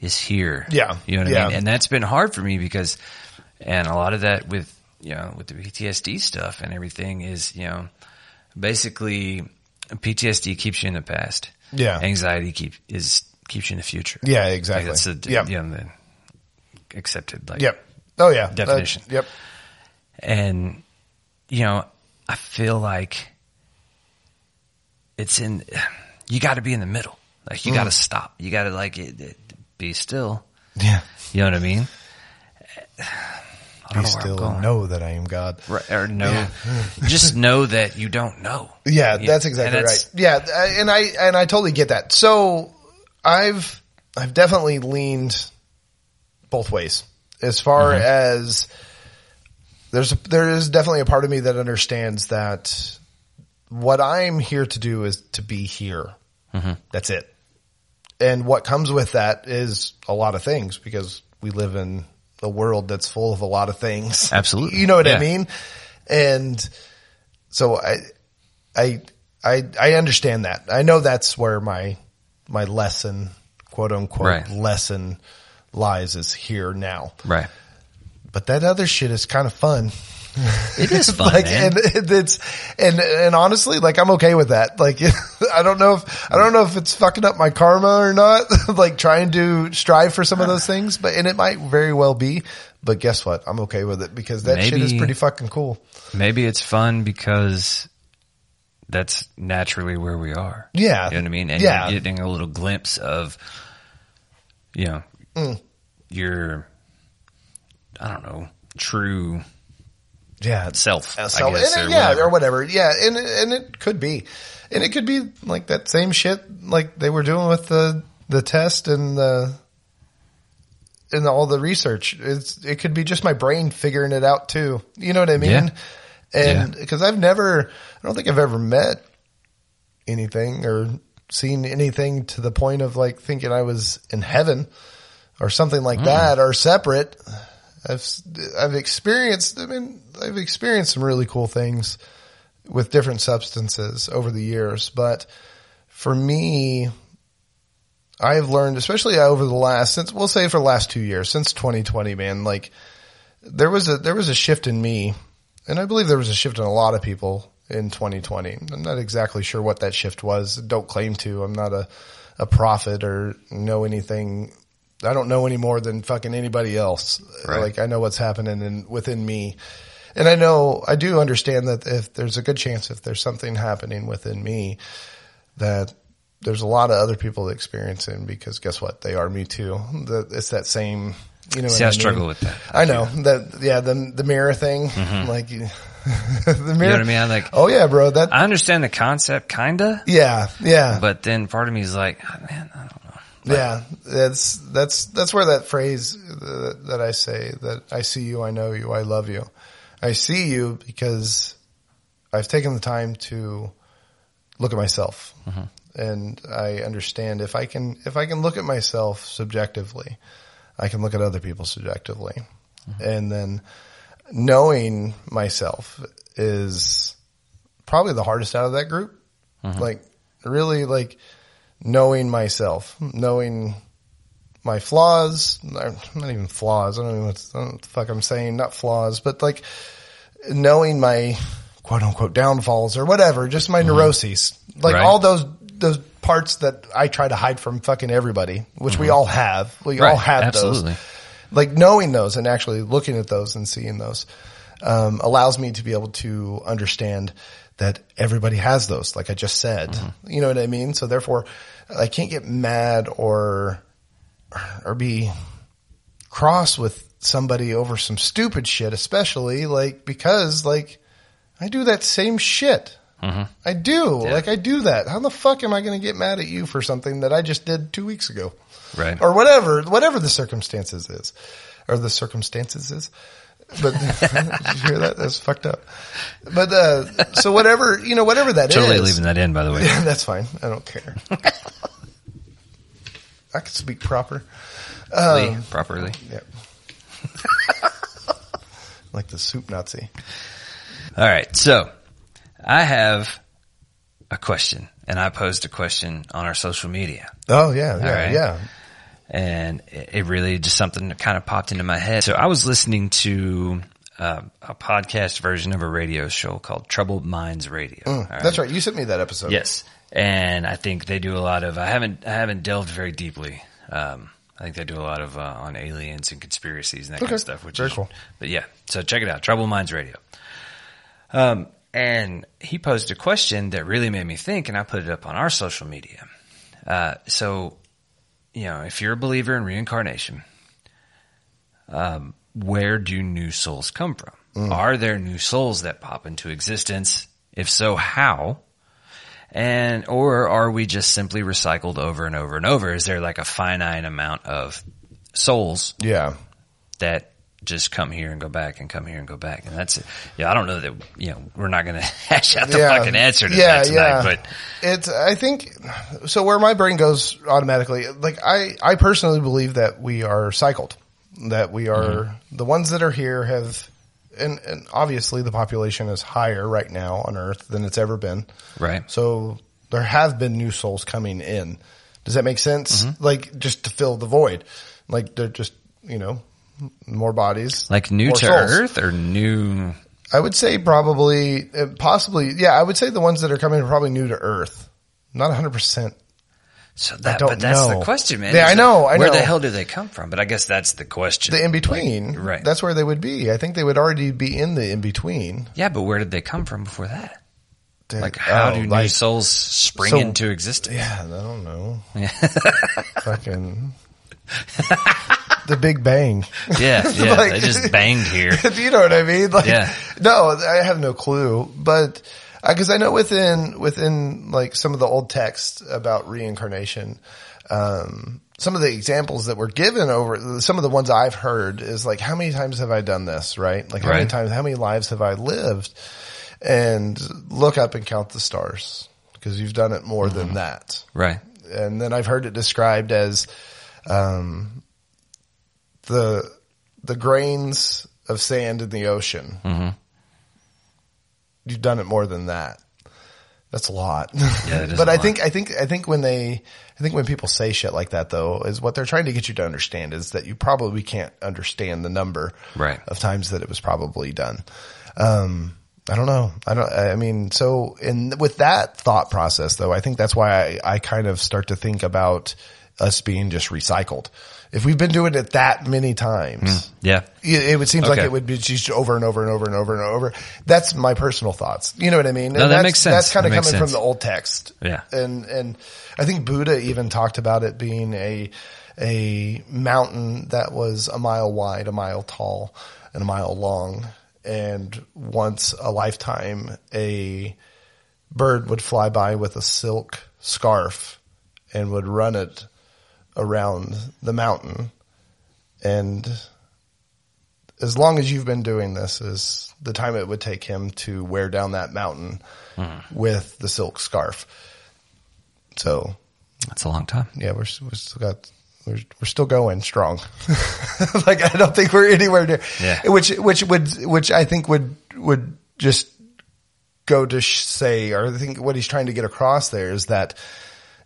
[SPEAKER 1] is here.
[SPEAKER 2] Yeah.
[SPEAKER 1] you know what
[SPEAKER 2] Yeah.
[SPEAKER 1] I mean, and that's been hard for me because, and a lot of that with you know with the PTSD stuff and everything is you know basically PTSD keeps you in the past.
[SPEAKER 2] Yeah.
[SPEAKER 1] Anxiety keep is keeps you in the future.
[SPEAKER 2] Yeah,
[SPEAKER 1] Like
[SPEAKER 2] exactly.
[SPEAKER 1] that's a
[SPEAKER 2] Yep.
[SPEAKER 1] you know, the accepted like
[SPEAKER 2] Yep. Oh yeah. That-
[SPEAKER 1] Definition.
[SPEAKER 2] yep.
[SPEAKER 1] and you know I feel like it's in you got to be in the middle. Like you got
[SPEAKER 2] Mm.
[SPEAKER 1] to stop. You got to like it, it- be still.
[SPEAKER 2] Yeah.
[SPEAKER 1] You know what I mean? I
[SPEAKER 2] Be
[SPEAKER 1] know
[SPEAKER 2] still and know that I am God.
[SPEAKER 1] Right, or no, [LAUGHS] just know that you don't know.
[SPEAKER 2] Yeah,
[SPEAKER 1] Yeah,
[SPEAKER 2] that's exactly
[SPEAKER 1] and
[SPEAKER 2] right. Yeah, and I and I totally get that. So I've I've definitely leaned both ways as far
[SPEAKER 1] Mm-hmm.
[SPEAKER 2] as there's a, there is definitely a part of me that understands that what I'm here to do is to be here.
[SPEAKER 1] Mm-hmm.
[SPEAKER 2] That's it. and what comes with that is a lot of things because we live in a world that's full of a lot of things. [LAUGHS]
[SPEAKER 1] Absolutely.
[SPEAKER 2] You know what
[SPEAKER 1] Yeah.
[SPEAKER 2] I mean? And so I, I, I, I understand that. I know that's where my, my lesson, quote unquote,
[SPEAKER 1] Right.
[SPEAKER 2] lesson lies is here now.
[SPEAKER 1] Right.
[SPEAKER 2] But that other shit is kind of fun.
[SPEAKER 1] It is [LAUGHS] fun,
[SPEAKER 2] like,
[SPEAKER 1] man.
[SPEAKER 2] and it's, and, and honestly, like, I'm okay with that. Like, [LAUGHS] I don't know if, I don't know if it's fucking up my karma or not, [LAUGHS] like trying to strive for some of those things, but, and it might very well be, but guess what? I'm okay with it because that shit is pretty fucking cool.
[SPEAKER 1] Maybe it's fun because that's naturally where we are.
[SPEAKER 2] Yeah.
[SPEAKER 1] You know what I mean? And
[SPEAKER 2] Yeah.
[SPEAKER 1] you're getting a little glimpse of, you know,
[SPEAKER 2] Mm.
[SPEAKER 1] your, I don't know, true
[SPEAKER 2] Yeah.
[SPEAKER 1] self,
[SPEAKER 2] Uh,
[SPEAKER 1] I guess,
[SPEAKER 2] and
[SPEAKER 1] or
[SPEAKER 2] yeah,
[SPEAKER 1] whatever.
[SPEAKER 2] or whatever. Yeah, and and it could be, and it could be like that same shit like they were doing with the the test and the and all the research. It's it could be just my brain figuring it out too. You know what I mean?
[SPEAKER 1] Yeah.
[SPEAKER 2] And because I've never, I don't think I've ever met anything or seen anything to the point of like thinking I was in heaven or something like that or separate. I've, I've experienced, I mean, I've experienced some really cool things with different substances over the years, but for me, I've learned, especially over the last, since we'll say for the last two years, since 2020, man, like there was a, there was a shift in me and I believe there was a shift in a lot of people in 2020. I'm not exactly sure what that shift was. Don't claim to. I'm not a, a prophet or know anything. I don't know any more than fucking anybody else.
[SPEAKER 1] Right.
[SPEAKER 2] Like I know what's happening in, within me. And I know, I do understand that if there's a good chance if there's something happening within me that there's a lot of other people experiencing because guess what? They are me too. The, it's that same, you know,
[SPEAKER 1] See,
[SPEAKER 2] what
[SPEAKER 1] I
[SPEAKER 2] mean?
[SPEAKER 1] struggle with that.
[SPEAKER 2] I know that, yeah, the, the mirror thing, like [LAUGHS] the mirror.
[SPEAKER 1] Mm-hmm. You know what I mean? I'm like,
[SPEAKER 2] Oh yeah, bro. That,
[SPEAKER 1] I understand the concept, kinda,
[SPEAKER 2] yeah, yeah,
[SPEAKER 1] but then part of me is like, oh, man, I don't
[SPEAKER 2] yeah. That's, that's, that's where that phrase uh, that I say that I see you, I know you, I love you. I see you because I've taken the time to look at myself and I understand if I can, if I can look at myself subjectively, I can look at other people subjectively. And then knowing myself is probably the hardest out of that group. Like really like knowing myself, knowing my flaws, not even flaws. I don't know what, I don't know what the fuck I'm saying. Not flaws, but like knowing my quote unquote downfalls or whatever, just my neuroses, like
[SPEAKER 1] Right.
[SPEAKER 2] all those, those parts that I try to hide from fucking everybody, which we all have. We all have
[SPEAKER 1] Absolutely.
[SPEAKER 2] those. Like knowing those and actually looking at those and seeing those, um, allows me to be able to understand that everybody has those, like I just said. Mm-hmm. You know what I mean? So therefore I can't get mad or, or be cross with somebody over some stupid shit, especially like because like I do that same shit. Mm-hmm. I do. Like I do that. How the fuck am I going to get mad at you for something that I just did two weeks ago?
[SPEAKER 1] Right.
[SPEAKER 2] Or whatever, whatever the circumstances is, or the circumstances is. But [LAUGHS] did you hear that? That's fucked up. But uh, so whatever you know, whatever that is,
[SPEAKER 1] Totally leaving that in, by the way. [LAUGHS]
[SPEAKER 2] yeah, that's fine. I don't care. [LAUGHS] I can speak proper.
[SPEAKER 1] Lee, properly.
[SPEAKER 2] Yeah. like the soup Nazi.
[SPEAKER 1] All right. So I have a question and I posed a question on our social media
[SPEAKER 2] Oh yeah, yeah,
[SPEAKER 1] right.
[SPEAKER 2] yeah.
[SPEAKER 1] And it really just something that kind of popped into my head. So I was listening to uh, a podcast version of a radio show called Troubled Minds Radio. All right?
[SPEAKER 2] That's right. You sent me that episode.
[SPEAKER 1] Yes, and I think they do a lot of. I haven't I haven't delved very deeply. Um, I think they do a lot of uh, on aliens and conspiracies and that kind of stuff. Which
[SPEAKER 2] Very
[SPEAKER 1] is
[SPEAKER 2] cool.
[SPEAKER 1] But yeah, so check it out, Troubled Minds Radio. Um, and he posed a question that really made me think, and I put it up on our social media. Uh, so, you know, if you're a believer in reincarnation, um, where do new souls come from?
[SPEAKER 2] Mm.
[SPEAKER 1] Are there new souls that pop into existence? If so, how? And, or are we just simply recycled over and over and over? Is there like a finite amount of souls
[SPEAKER 2] Yeah.
[SPEAKER 1] that just come here and go back and come here and go back. And that's it. Yeah, I don't know that, you know, we're not going [LAUGHS] to hash out the
[SPEAKER 2] Yeah.
[SPEAKER 1] fucking answer to
[SPEAKER 2] Yeah,
[SPEAKER 1] that tonight,
[SPEAKER 2] yeah.
[SPEAKER 1] but
[SPEAKER 2] It's, I think, so where my brain goes automatically, like I, I personally believe that we are cycled, that we are,
[SPEAKER 1] Mm-hmm.
[SPEAKER 2] the ones that are here have, and, and obviously the population is higher right now on earth than it's ever been.
[SPEAKER 1] right.
[SPEAKER 2] So there have been new souls coming in. Does that make sense?
[SPEAKER 1] Mm-hmm.
[SPEAKER 2] Like just to fill the void, like they're just, you know, more bodies,
[SPEAKER 1] Like new to
[SPEAKER 2] souls.
[SPEAKER 1] earth or new,
[SPEAKER 2] I would say probably, uh, possibly, yeah. I would say the ones that are coming are probably new to Earth. Not hundred percent.
[SPEAKER 1] so that, but that's
[SPEAKER 2] know.
[SPEAKER 1] the question, man.
[SPEAKER 2] Yeah, I know, I
[SPEAKER 1] Where
[SPEAKER 2] know.
[SPEAKER 1] the hell do they come from? But I guess that's the question.
[SPEAKER 2] The in between,
[SPEAKER 1] right.
[SPEAKER 2] That's where they would be. I think they would already be in the in between.
[SPEAKER 1] yeah, but where did they come from before that? Like how do new souls spring
[SPEAKER 2] so-
[SPEAKER 1] into existence?
[SPEAKER 2] Yeah, I don't know.
[SPEAKER 1] Yeah. [LAUGHS]
[SPEAKER 2] Fucking the Big Bang.
[SPEAKER 1] Yeah, yeah.
[SPEAKER 2] Like- [LAUGHS]
[SPEAKER 1] they just banged here. [LAUGHS]
[SPEAKER 2] you know what I mean? Like,
[SPEAKER 1] Yeah.
[SPEAKER 2] no, I have no clue, but because I know within within like some of the old texts about reincarnation, um, some of the examples that were given over some of the ones I've heard is like, how many times have I done this? Right? Like, how many times, how many lives have I lived? And look up and count the stars because you've done it more than that
[SPEAKER 1] Right.
[SPEAKER 2] and then I've heard it described as um, the the grains of sand in the ocean.
[SPEAKER 1] Mm-hmm.
[SPEAKER 2] You've done it more than that. That's a lot.
[SPEAKER 1] Yeah, [LAUGHS]
[SPEAKER 2] but I
[SPEAKER 1] lot.
[SPEAKER 2] think I think I think when they I think when people say shit like that though is what they're trying to get you to understand is that you probably can't understand the number
[SPEAKER 1] Right.
[SPEAKER 2] of times that it was probably done. Um, I don't know. I don't, I mean, so in, with that thought process though, I think that's why I, I kind of start to think about us being just recycled. If we've been doing it that many times, hmm.
[SPEAKER 1] Yeah.
[SPEAKER 2] it, it would seem like it would be just over and over and over and over and over. That's my personal thoughts. You know what I mean?
[SPEAKER 1] No,
[SPEAKER 2] And
[SPEAKER 1] that
[SPEAKER 2] that's,
[SPEAKER 1] makes sense.
[SPEAKER 2] That's kind of
[SPEAKER 1] That
[SPEAKER 2] coming from the old text.
[SPEAKER 1] Yeah.
[SPEAKER 2] And, and I think Buddha even talked about it being a, a mountain that was a mile wide, a mile tall, and a mile long. And once a lifetime, a bird would fly by with a silk scarf and would run it around the mountain. And as long as you've been doing this is the time it would take him to wear down that mountain mm-hmm. with the silk scarf. So
[SPEAKER 1] That's a long time.
[SPEAKER 2] yeah, we're, we're still got, we're, we're still going strong. [LAUGHS] like I don't think we're anywhere near,
[SPEAKER 1] Yeah.
[SPEAKER 2] which, which would, which I think would, would just go to sh- say, or I think what he's trying to get across there is that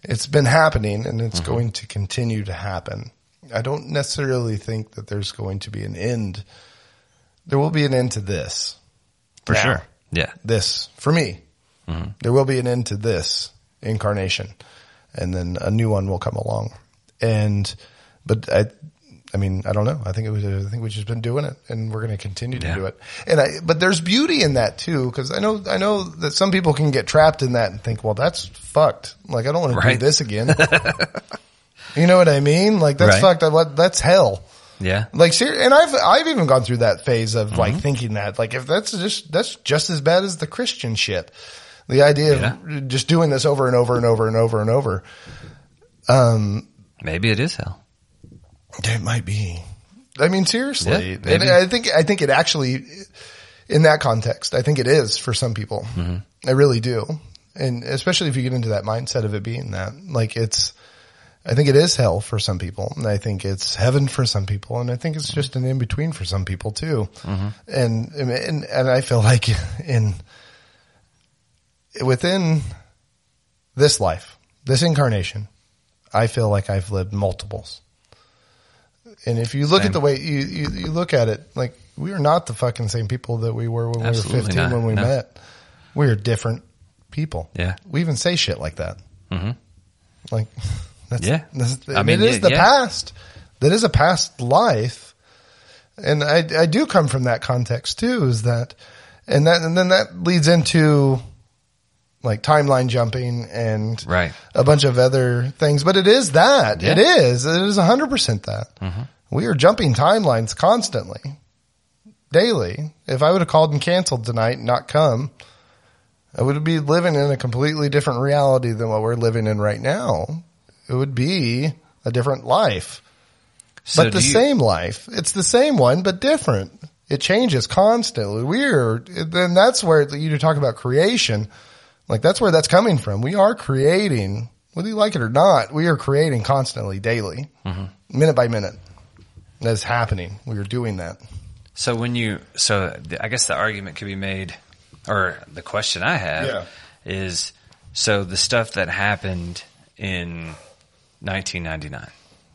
[SPEAKER 2] it's been happening and it's mm-hmm. going to continue to happen. I don't necessarily think that there's going to be an end. There will be an end to this.
[SPEAKER 1] For
[SPEAKER 2] Now,
[SPEAKER 1] sure. Yeah.
[SPEAKER 2] This for me. Mm-hmm. There will be an end to this incarnation and then a new one will come along. And, but I, I mean, I don't know. I think it was, I think we've just been doing it and we're going to continue to
[SPEAKER 1] Yeah.
[SPEAKER 2] do it. And I, but there's beauty in that too. Cause I know, I know that some people can get trapped in that and think, well, that's fucked. Like, I don't want to do this again. [LAUGHS] you know what I mean? Like that's
[SPEAKER 1] Right.
[SPEAKER 2] fucked. That's hell.
[SPEAKER 1] Yeah.
[SPEAKER 2] Like, ser- and I've I've even gone through that phase of
[SPEAKER 1] Mm-hmm.
[SPEAKER 2] like thinking that like if that's just that's just as bad as the Christian shit. The idea of just doing this over and over and over and over and over.
[SPEAKER 1] Maybe it is hell.
[SPEAKER 2] It might be. I mean, seriously,
[SPEAKER 1] Yeah,
[SPEAKER 2] and. I think I think it actually, in that context, I think it is for some people.
[SPEAKER 1] Mm-hmm.
[SPEAKER 2] I really do, and especially if you get into that mindset of it being that, like it's. I think it is hell for some people, and I think it's heaven for some people, and I think it's just an in between for some people too.
[SPEAKER 1] Mm-hmm.
[SPEAKER 2] And, and and I feel like in within this life, this incarnation, I feel like I've lived multiples. And if you look
[SPEAKER 1] Same.
[SPEAKER 2] at the way you, you, you look at it, like we are not the fucking same people that we were when
[SPEAKER 1] Absolutely
[SPEAKER 2] we were 15
[SPEAKER 1] not.
[SPEAKER 2] when we
[SPEAKER 1] No.
[SPEAKER 2] met. We are different people.
[SPEAKER 1] Yeah.
[SPEAKER 2] We even say shit like that.
[SPEAKER 1] Mm-hmm.
[SPEAKER 2] Like, [LAUGHS] that's,
[SPEAKER 1] Yeah.
[SPEAKER 2] that's-
[SPEAKER 1] I
[SPEAKER 2] I
[SPEAKER 1] mean,
[SPEAKER 2] it is the
[SPEAKER 1] yeah.
[SPEAKER 2] past. That is a past life. And I, I do come from that context too, is that, and that, and then that leads into like timeline jumping and
[SPEAKER 1] Right.
[SPEAKER 2] a bunch of other things, but it is that.
[SPEAKER 1] Yeah.
[SPEAKER 2] It is. It is hundred percent that. Mm-hmm. We are jumping timelines constantly, daily. If I would have called and canceled tonight and not come, I would be living in a completely different reality than what we're living in right now. It would be a different life.
[SPEAKER 1] So
[SPEAKER 2] but the
[SPEAKER 1] you-
[SPEAKER 2] same life. It's the same one, but different. It changes constantly. We're, then that's where you talk about creation. Like that's where that's coming from. We are creating, whether you like it or not, we are creating constantly, daily,
[SPEAKER 1] Mm-hmm.
[SPEAKER 2] minute by minute. That's happening. We are doing that.
[SPEAKER 1] So when you, so I guess the argument could be made, or the question I have
[SPEAKER 2] Yeah.
[SPEAKER 1] is, so the stuff that happened in 1999,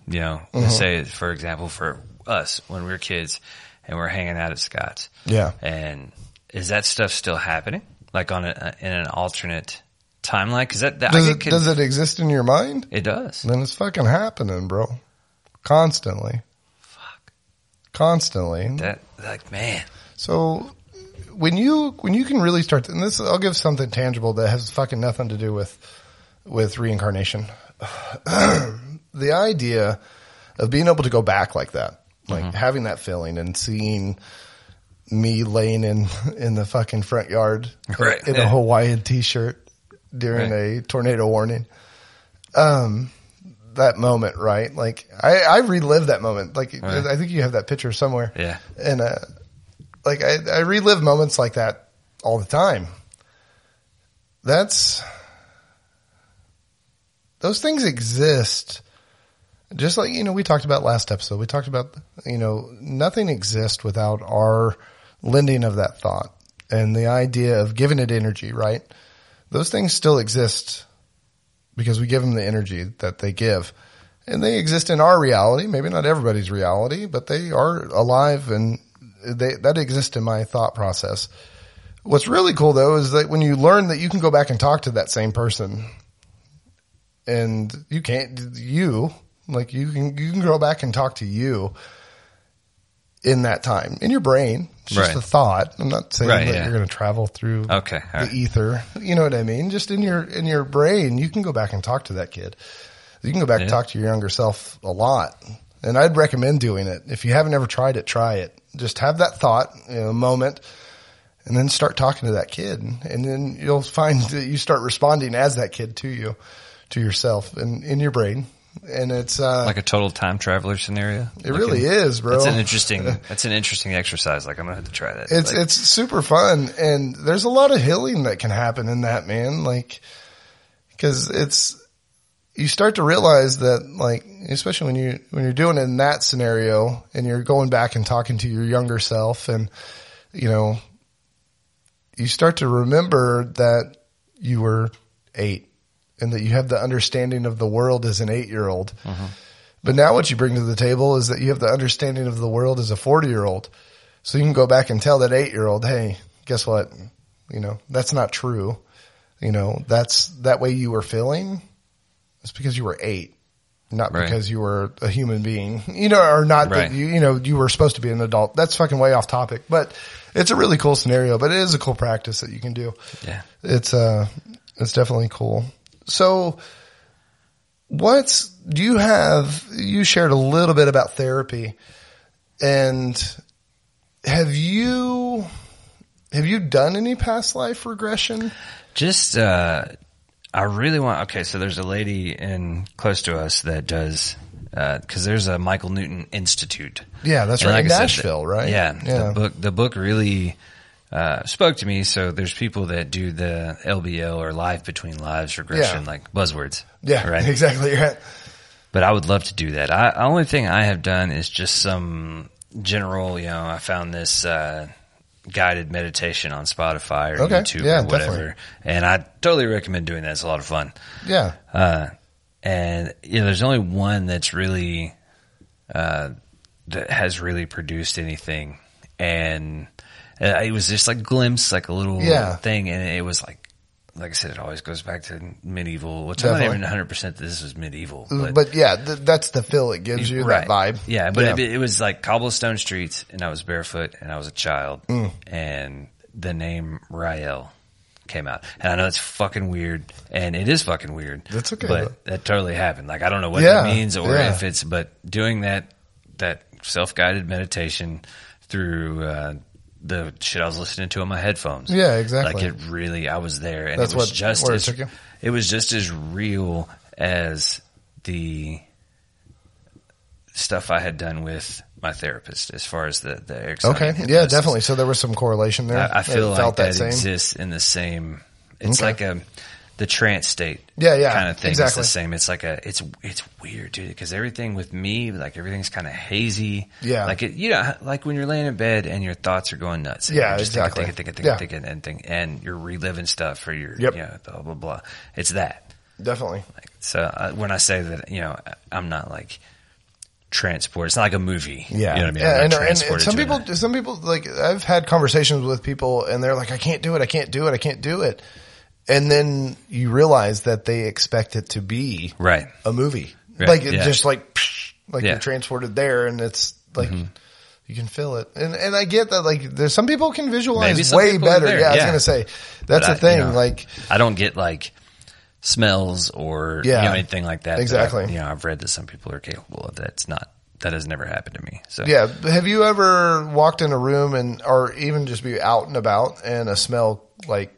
[SPEAKER 1] you know,
[SPEAKER 2] Mm-hmm.
[SPEAKER 1] let's say, for example, for us when we were kids and we're hanging out at Scott's.
[SPEAKER 2] Yeah.
[SPEAKER 1] And is that stuff still happening? Like on a, in an alternate timeline? Cause that, that
[SPEAKER 2] Does
[SPEAKER 1] I
[SPEAKER 2] it,
[SPEAKER 1] could,
[SPEAKER 2] does it exist in your mind?
[SPEAKER 1] it does.
[SPEAKER 2] Then it's fucking happening, bro. Constantly.
[SPEAKER 1] Fuck.
[SPEAKER 2] Constantly.
[SPEAKER 1] That, like, man.
[SPEAKER 2] So when you when you can really start, and this I'll give something tangible that has fucking nothing to do with with reincarnation. [CLEARS THROAT] the idea of being able to go back like that, like mm-hmm. having that feeling and seeing me laying in in the fucking front yard
[SPEAKER 1] Right.
[SPEAKER 2] in
[SPEAKER 1] Yeah.
[SPEAKER 2] a Hawaiian t-shirt during a tornado warning. Um, that moment, right? Like I, I relived that moment. Like
[SPEAKER 1] Right.
[SPEAKER 2] I think you have that picture somewhere.
[SPEAKER 1] Yeah.
[SPEAKER 2] And, uh, like I, I relive moments like that all the time. That's, those things exist. Just like, you know, we talked about last episode, we talked about, you know, nothing exists without our lending of that thought and the idea of giving it energy, right? Those things still exist because we give them the energy that they give. And they exist in our reality, maybe not everybody's reality, but they are alive and they, that exists in my thought process. What's really cool though is that when you learn that you can go back and talk to that same person and you can't, you, like you can, you can go back and talk to you in that time in your brain. It's just
[SPEAKER 1] Right.
[SPEAKER 2] a thought. I'm not saying
[SPEAKER 1] Right,
[SPEAKER 2] that
[SPEAKER 1] yeah.
[SPEAKER 2] you're going to travel through
[SPEAKER 1] Okay.
[SPEAKER 2] The
[SPEAKER 1] right.
[SPEAKER 2] ether. You know what I mean? Just in your in your brain, you can go back and talk to that kid. You can go back and talk to your younger self a lot. And I'd recommend doing it. If you haven't ever tried it, try it. Just have that thought, you know, moment, and then start talking to that kid. And then you'll find that you start responding as that kid to you, to yourself and in your brain. And it's, uh,
[SPEAKER 1] Like a total time traveler scenario?
[SPEAKER 2] it really is, bro.
[SPEAKER 1] That's an interesting. [LAUGHS] That's an interesting exercise. Like I'm gonna have to try that.
[SPEAKER 2] It's
[SPEAKER 1] Like,
[SPEAKER 2] it's super fun, and there's a lot of healing that can happen in that, man. Like, because it's you start to realize that, like, especially when you when you're doing it in that scenario, and you're going back and talking to your younger self, and you know, you start to remember that you were eight, and that you have the understanding of the world as an eight year old. But now what you bring to the table is that you have the understanding of the world as a 40 year old. So you can go back and tell that eight year old, Hey, guess what? You know, that's not true. You know, that's that way you were feeling. It's because you were eight, not
[SPEAKER 1] Right.
[SPEAKER 2] because you were a human being, [LAUGHS] you know, or not
[SPEAKER 1] Right.
[SPEAKER 2] that you, you know, you were supposed to be an adult. That's fucking way off topic, but it's a really cool scenario, but it is a cool practice that you can do
[SPEAKER 1] yeah.
[SPEAKER 2] it's uh it's definitely cool. So what's do you have you shared a little bit about therapy and have you have you done any past life regression?
[SPEAKER 1] Just, uh, I really want, okay, so there's a lady in close to us that does, uh, cause there's a Michael Newton Institute.
[SPEAKER 2] Yeah, that's
[SPEAKER 1] And
[SPEAKER 2] right. In
[SPEAKER 1] I said,
[SPEAKER 2] Nashville, right?
[SPEAKER 1] Yeah.
[SPEAKER 2] Yeah.
[SPEAKER 1] The book, the book really, uh, spoke to me. So there's people that do the LBL or life between lives regression,
[SPEAKER 2] Yeah.
[SPEAKER 1] like buzzwords.
[SPEAKER 2] Yeah,
[SPEAKER 1] Right. [LAUGHS]
[SPEAKER 2] exactly. Right.
[SPEAKER 1] but I would love to do that. I, the only thing I have done is just some general, you know, I found this, uh, guided meditation on Spotify or
[SPEAKER 2] Okay.
[SPEAKER 1] YouTube
[SPEAKER 2] Yeah,
[SPEAKER 1] or whatever.
[SPEAKER 2] definitely.
[SPEAKER 1] And I totally recommend doing that. It's a lot of fun.
[SPEAKER 2] Yeah.
[SPEAKER 1] Uh, and you know, there's only one that's really, uh, that has really produced anything. And it was just like glimpse, like a little
[SPEAKER 2] Yeah.
[SPEAKER 1] thing. And it was like, like I said, it always goes back to medieval, which
[SPEAKER 2] Definitely.
[SPEAKER 1] I'm not even 100% that this was medieval.
[SPEAKER 2] But, yeah, th- that's the feel it gives you, that vibe.
[SPEAKER 1] Yeah, but It, it was like cobblestone streets, and I was barefoot, and I was a child,
[SPEAKER 2] Mm.
[SPEAKER 1] and the name Rael came out. And I know it's fucking weird, and it is fucking weird.
[SPEAKER 2] That's okay,
[SPEAKER 1] but that totally happened. Like I don't know what
[SPEAKER 2] Yeah,
[SPEAKER 1] that means, or
[SPEAKER 2] yeah.
[SPEAKER 1] if it's, but doing that that self guided meditation through. Uh, the shit I was listening to on my headphones.
[SPEAKER 2] Yeah, exactly.
[SPEAKER 1] Like it really, I was there, and
[SPEAKER 2] That's
[SPEAKER 1] it was
[SPEAKER 2] what-
[SPEAKER 1] just
[SPEAKER 2] it
[SPEAKER 1] as
[SPEAKER 2] you?
[SPEAKER 1] it was just as real as the stuff I had done with my therapist as far as the the exciting
[SPEAKER 2] Okay. Yeah, definitely. So there was some correlation there.
[SPEAKER 1] I, I feel
[SPEAKER 2] It
[SPEAKER 1] like
[SPEAKER 2] felt
[SPEAKER 1] that,
[SPEAKER 2] same.
[SPEAKER 1] exists in the same. It's
[SPEAKER 2] Okay.
[SPEAKER 1] like a the trance state.
[SPEAKER 2] Yeah, yeah,
[SPEAKER 1] kind of thing.
[SPEAKER 2] exactly.
[SPEAKER 1] It's the same. It's like a. It's it's weird, dude. Because everything with me, like everything's kind of hazy.
[SPEAKER 2] Yeah.
[SPEAKER 1] like it. You know, like when you're laying in bed and your thoughts are going nuts. and
[SPEAKER 2] Yeah,
[SPEAKER 1] just
[SPEAKER 2] exactly.
[SPEAKER 1] Thinking, thinking, thinking,
[SPEAKER 2] Yeah.
[SPEAKER 1] thinking, and thinking, and you're reliving stuff for your.
[SPEAKER 2] Yep.
[SPEAKER 1] You know, blah blah blah. It's that.
[SPEAKER 2] Definitely.
[SPEAKER 1] Like, so uh, when I say that, you know, I'm not like transport. It's not like a movie.
[SPEAKER 2] Yeah.
[SPEAKER 1] you know what I mean.
[SPEAKER 2] Yeah, and, and, and some people, some people like I've had conversations with people and they're like, I can't do it. I can't do it. I can't do it. And then you realize that they expect it to be
[SPEAKER 1] right.
[SPEAKER 2] a movie.
[SPEAKER 1] Right,
[SPEAKER 2] Like it
[SPEAKER 1] yeah.
[SPEAKER 2] just like, psh, like
[SPEAKER 1] Yeah.
[SPEAKER 2] you're transported there and it's like,
[SPEAKER 1] Mm-hmm.
[SPEAKER 2] you can feel it. And, and I get that like there's some people can visualize way better.
[SPEAKER 1] there,
[SPEAKER 2] Yeah. I was going to say that's
[SPEAKER 1] But
[SPEAKER 2] the
[SPEAKER 1] I- you
[SPEAKER 2] thing.
[SPEAKER 1] know,
[SPEAKER 2] like,
[SPEAKER 1] I don't get like smells or
[SPEAKER 2] Yeah.
[SPEAKER 1] you know, anything like that. that
[SPEAKER 2] Exactly.
[SPEAKER 1] I- you know, I've read that some people are capable of that. It's not that has never happened to me. So
[SPEAKER 2] yeah. Have you ever walked in a room and, or even just be out and about and a smell like,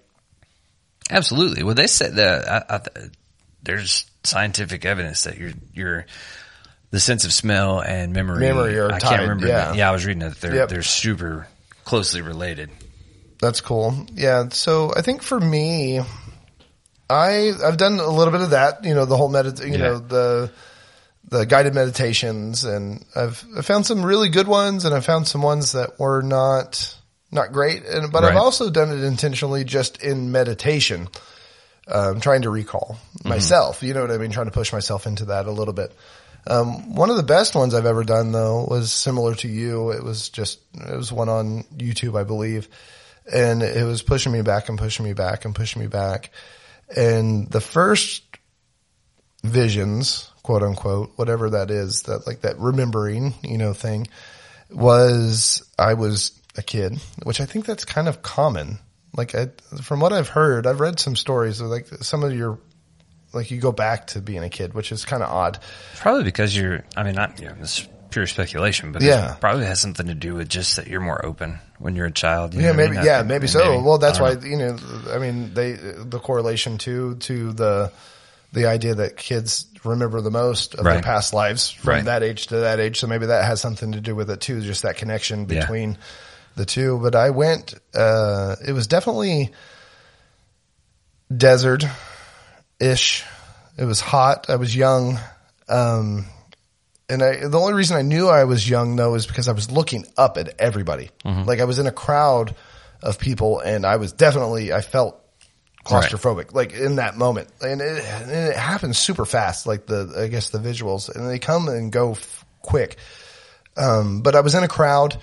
[SPEAKER 1] absolutely. Well, they said that I, I, there's scientific evidence that your your the sense of smell and memory.
[SPEAKER 2] Memory are
[SPEAKER 1] I
[SPEAKER 2] tied,
[SPEAKER 1] can't remember.
[SPEAKER 2] yeah.
[SPEAKER 1] yeah, I was reading that they're
[SPEAKER 2] Yep.
[SPEAKER 1] they're super closely related.
[SPEAKER 2] That's cool. Yeah. So I think for me, I I've done a little bit of that. You know, the whole medit, you
[SPEAKER 1] Yeah.
[SPEAKER 2] know, the the guided meditations, and I've I found some really good ones, and I found some ones that were not not great. And but I've also done it intentionally, just in meditation, um, trying to recall myself. You know what I mean? Trying to push myself into that a little bit. Um, one of the best ones I've ever done though was similar to you. It was just, it was one on YouTube, I believe. And it was pushing me back and pushing me back and pushing me back. And the first visions, quote unquote, whatever that is, that like that remembering, you know, thing was I was a kid, which I think that's kind of common. Like I, from what I've heard, I've read some stories of like some of your, like you go back to being a kid, which is kind of odd.
[SPEAKER 1] Probably because you're. I mean, not you know, this pure speculation, but
[SPEAKER 2] Yeah.
[SPEAKER 1] it probably has something to do with just that you're more open when you're a child. you
[SPEAKER 2] Yeah,
[SPEAKER 1] know what I
[SPEAKER 2] maybe.
[SPEAKER 1] mean?
[SPEAKER 2] Yeah, maybe so.
[SPEAKER 1] maybe.
[SPEAKER 2] Well, that's why
[SPEAKER 1] know.
[SPEAKER 2] you know. I mean, they the correlation too to the the idea that kids remember the most of their past lives from
[SPEAKER 1] Right.
[SPEAKER 2] that age to that age. So maybe that has something to do with it too. Just that connection
[SPEAKER 1] Yeah.
[SPEAKER 2] The two. But I went. uh It was definitely desert ish. It was hot. I was young. Um, and I, the only reason I knew I was young though is because I was looking up at everybody. Like I was in a crowd of people and I was definitely, I felt claustrophobic, like in that moment. And it, and it happens super fast, like the, I guess the visuals and they come and go f- quick. Um, but I was in a crowd.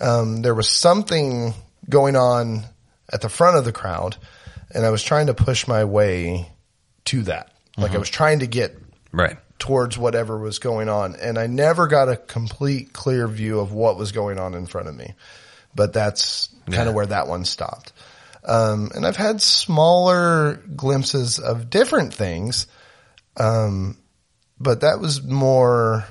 [SPEAKER 2] Um, there was something going on at the front of the crowd and I was trying to push my way to that. Like I was trying to get
[SPEAKER 1] Right.
[SPEAKER 2] towards whatever was going on. And I never got a complete clear view of what was going on in front of me. But that's kind
[SPEAKER 1] Yeah.
[SPEAKER 2] of where that one stopped. Um, and I've had smaller glimpses of different things. Um, but that was more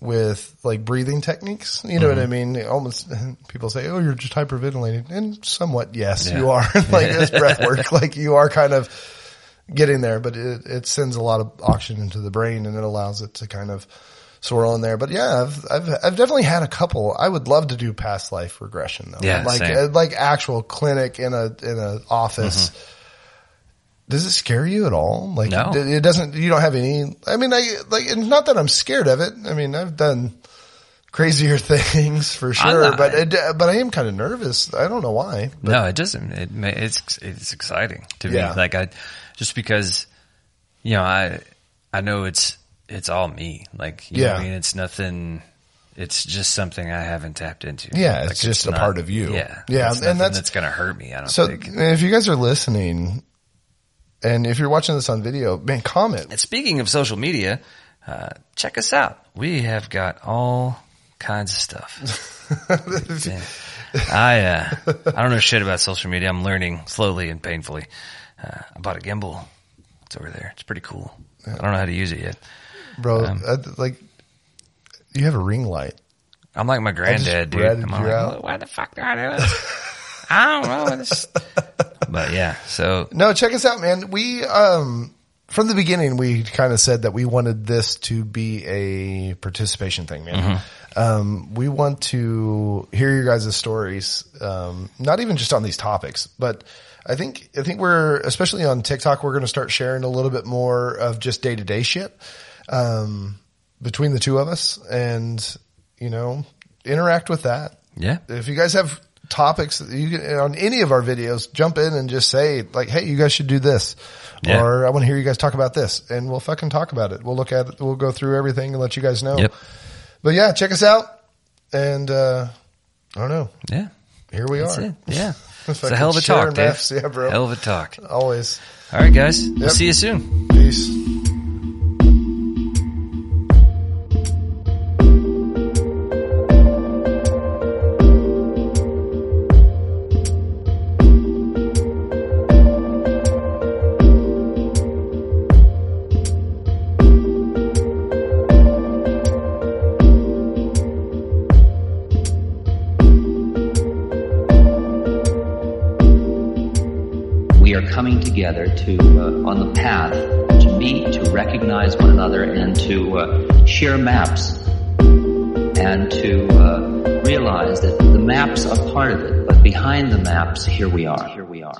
[SPEAKER 2] with like breathing techniques. You know what I mean? Almost [LAUGHS] people say, Oh, you're just hyperventilating. And somewhat, yes,
[SPEAKER 1] Yeah.
[SPEAKER 2] you are. [LAUGHS] like it's breath work. [LAUGHS] Like you are kind of getting there, but it, it sends a lot of oxygen into the brain and it allows it to kind of swirl in there. But yeah, I've, I've, I've definitely had a couple. I would love to do past life regression though.
[SPEAKER 1] Yeah,
[SPEAKER 2] like,
[SPEAKER 1] same.
[SPEAKER 2] uh, like actual clinic in a, in a office. Does it scare you at all? Like
[SPEAKER 1] No.
[SPEAKER 2] it it doesn't, you don't have any, I mean, I, like, it's not that I'm scared of it. I mean, I've done crazier [LAUGHS] things for sure,
[SPEAKER 1] not.
[SPEAKER 2] but it, but I am kind of nervous. I don't know why. But
[SPEAKER 1] no, it doesn't. It it's it's exciting to me.
[SPEAKER 2] Yeah.
[SPEAKER 1] Like I just because you know I I know it's it's all me. Like what I
[SPEAKER 2] Yeah.
[SPEAKER 1] mean, it's nothing. It's just something I haven't tapped into.
[SPEAKER 2] Yeah, it's
[SPEAKER 1] Like,
[SPEAKER 2] just a part of you.
[SPEAKER 1] Yeah,
[SPEAKER 2] Yeah,
[SPEAKER 1] It's
[SPEAKER 2] and that's-
[SPEAKER 1] that's gonna hurt me. I don't
[SPEAKER 2] So
[SPEAKER 1] think.
[SPEAKER 2] if you guys are listening and if you're watching this on video, man, comment.
[SPEAKER 1] And speaking of social media, uh, check us out. We have got all kinds of stuff. [LAUGHS] I uh, I don't know shit about social media. I'm learning slowly and painfully. Uh, I bought a gimbal. It's over there. It's pretty cool. I don't know how to use it yet.
[SPEAKER 2] Bro,
[SPEAKER 1] Um,
[SPEAKER 2] I, like you have a ring light.
[SPEAKER 1] I'm like my granddad, dude. I'm like, why the fuck do I do this? [LAUGHS] I don't know. This. But yeah, so
[SPEAKER 2] No, check us out, man. We um from the beginning, we kind of said that we wanted this to be a participation thing, man. Um, we want to hear your guys' stories, um, not even just on these topics, but I think, I think we're, especially on TikTok, we're going to start sharing a little bit more of just day to day shit, um, between the two of us and, you know, interact with that.
[SPEAKER 1] Yeah.
[SPEAKER 2] If you guys have topics that you can, on any of our videos, jump in and just say like, Hey, you guys should do this.
[SPEAKER 1] Yeah.
[SPEAKER 2] Or I want to hear you guys talk about this and we'll fucking talk about it. We'll look at it. We'll go through everything and let you guys know.
[SPEAKER 1] Yep.
[SPEAKER 2] But yeah, check us out. And, uh, I don't know.
[SPEAKER 1] Yeah.
[SPEAKER 2] Here we
[SPEAKER 1] That's
[SPEAKER 2] are.
[SPEAKER 1] it. Yeah. [LAUGHS] It's a hell of a talk, Dave.
[SPEAKER 2] Yeah, bro.
[SPEAKER 1] Hell of a talk.
[SPEAKER 2] Always.
[SPEAKER 1] All right, guys. We'll see you soon.
[SPEAKER 2] Peace.
[SPEAKER 3] Share maps, and to uh, realize that the maps are part of it, but behind the maps, here we are.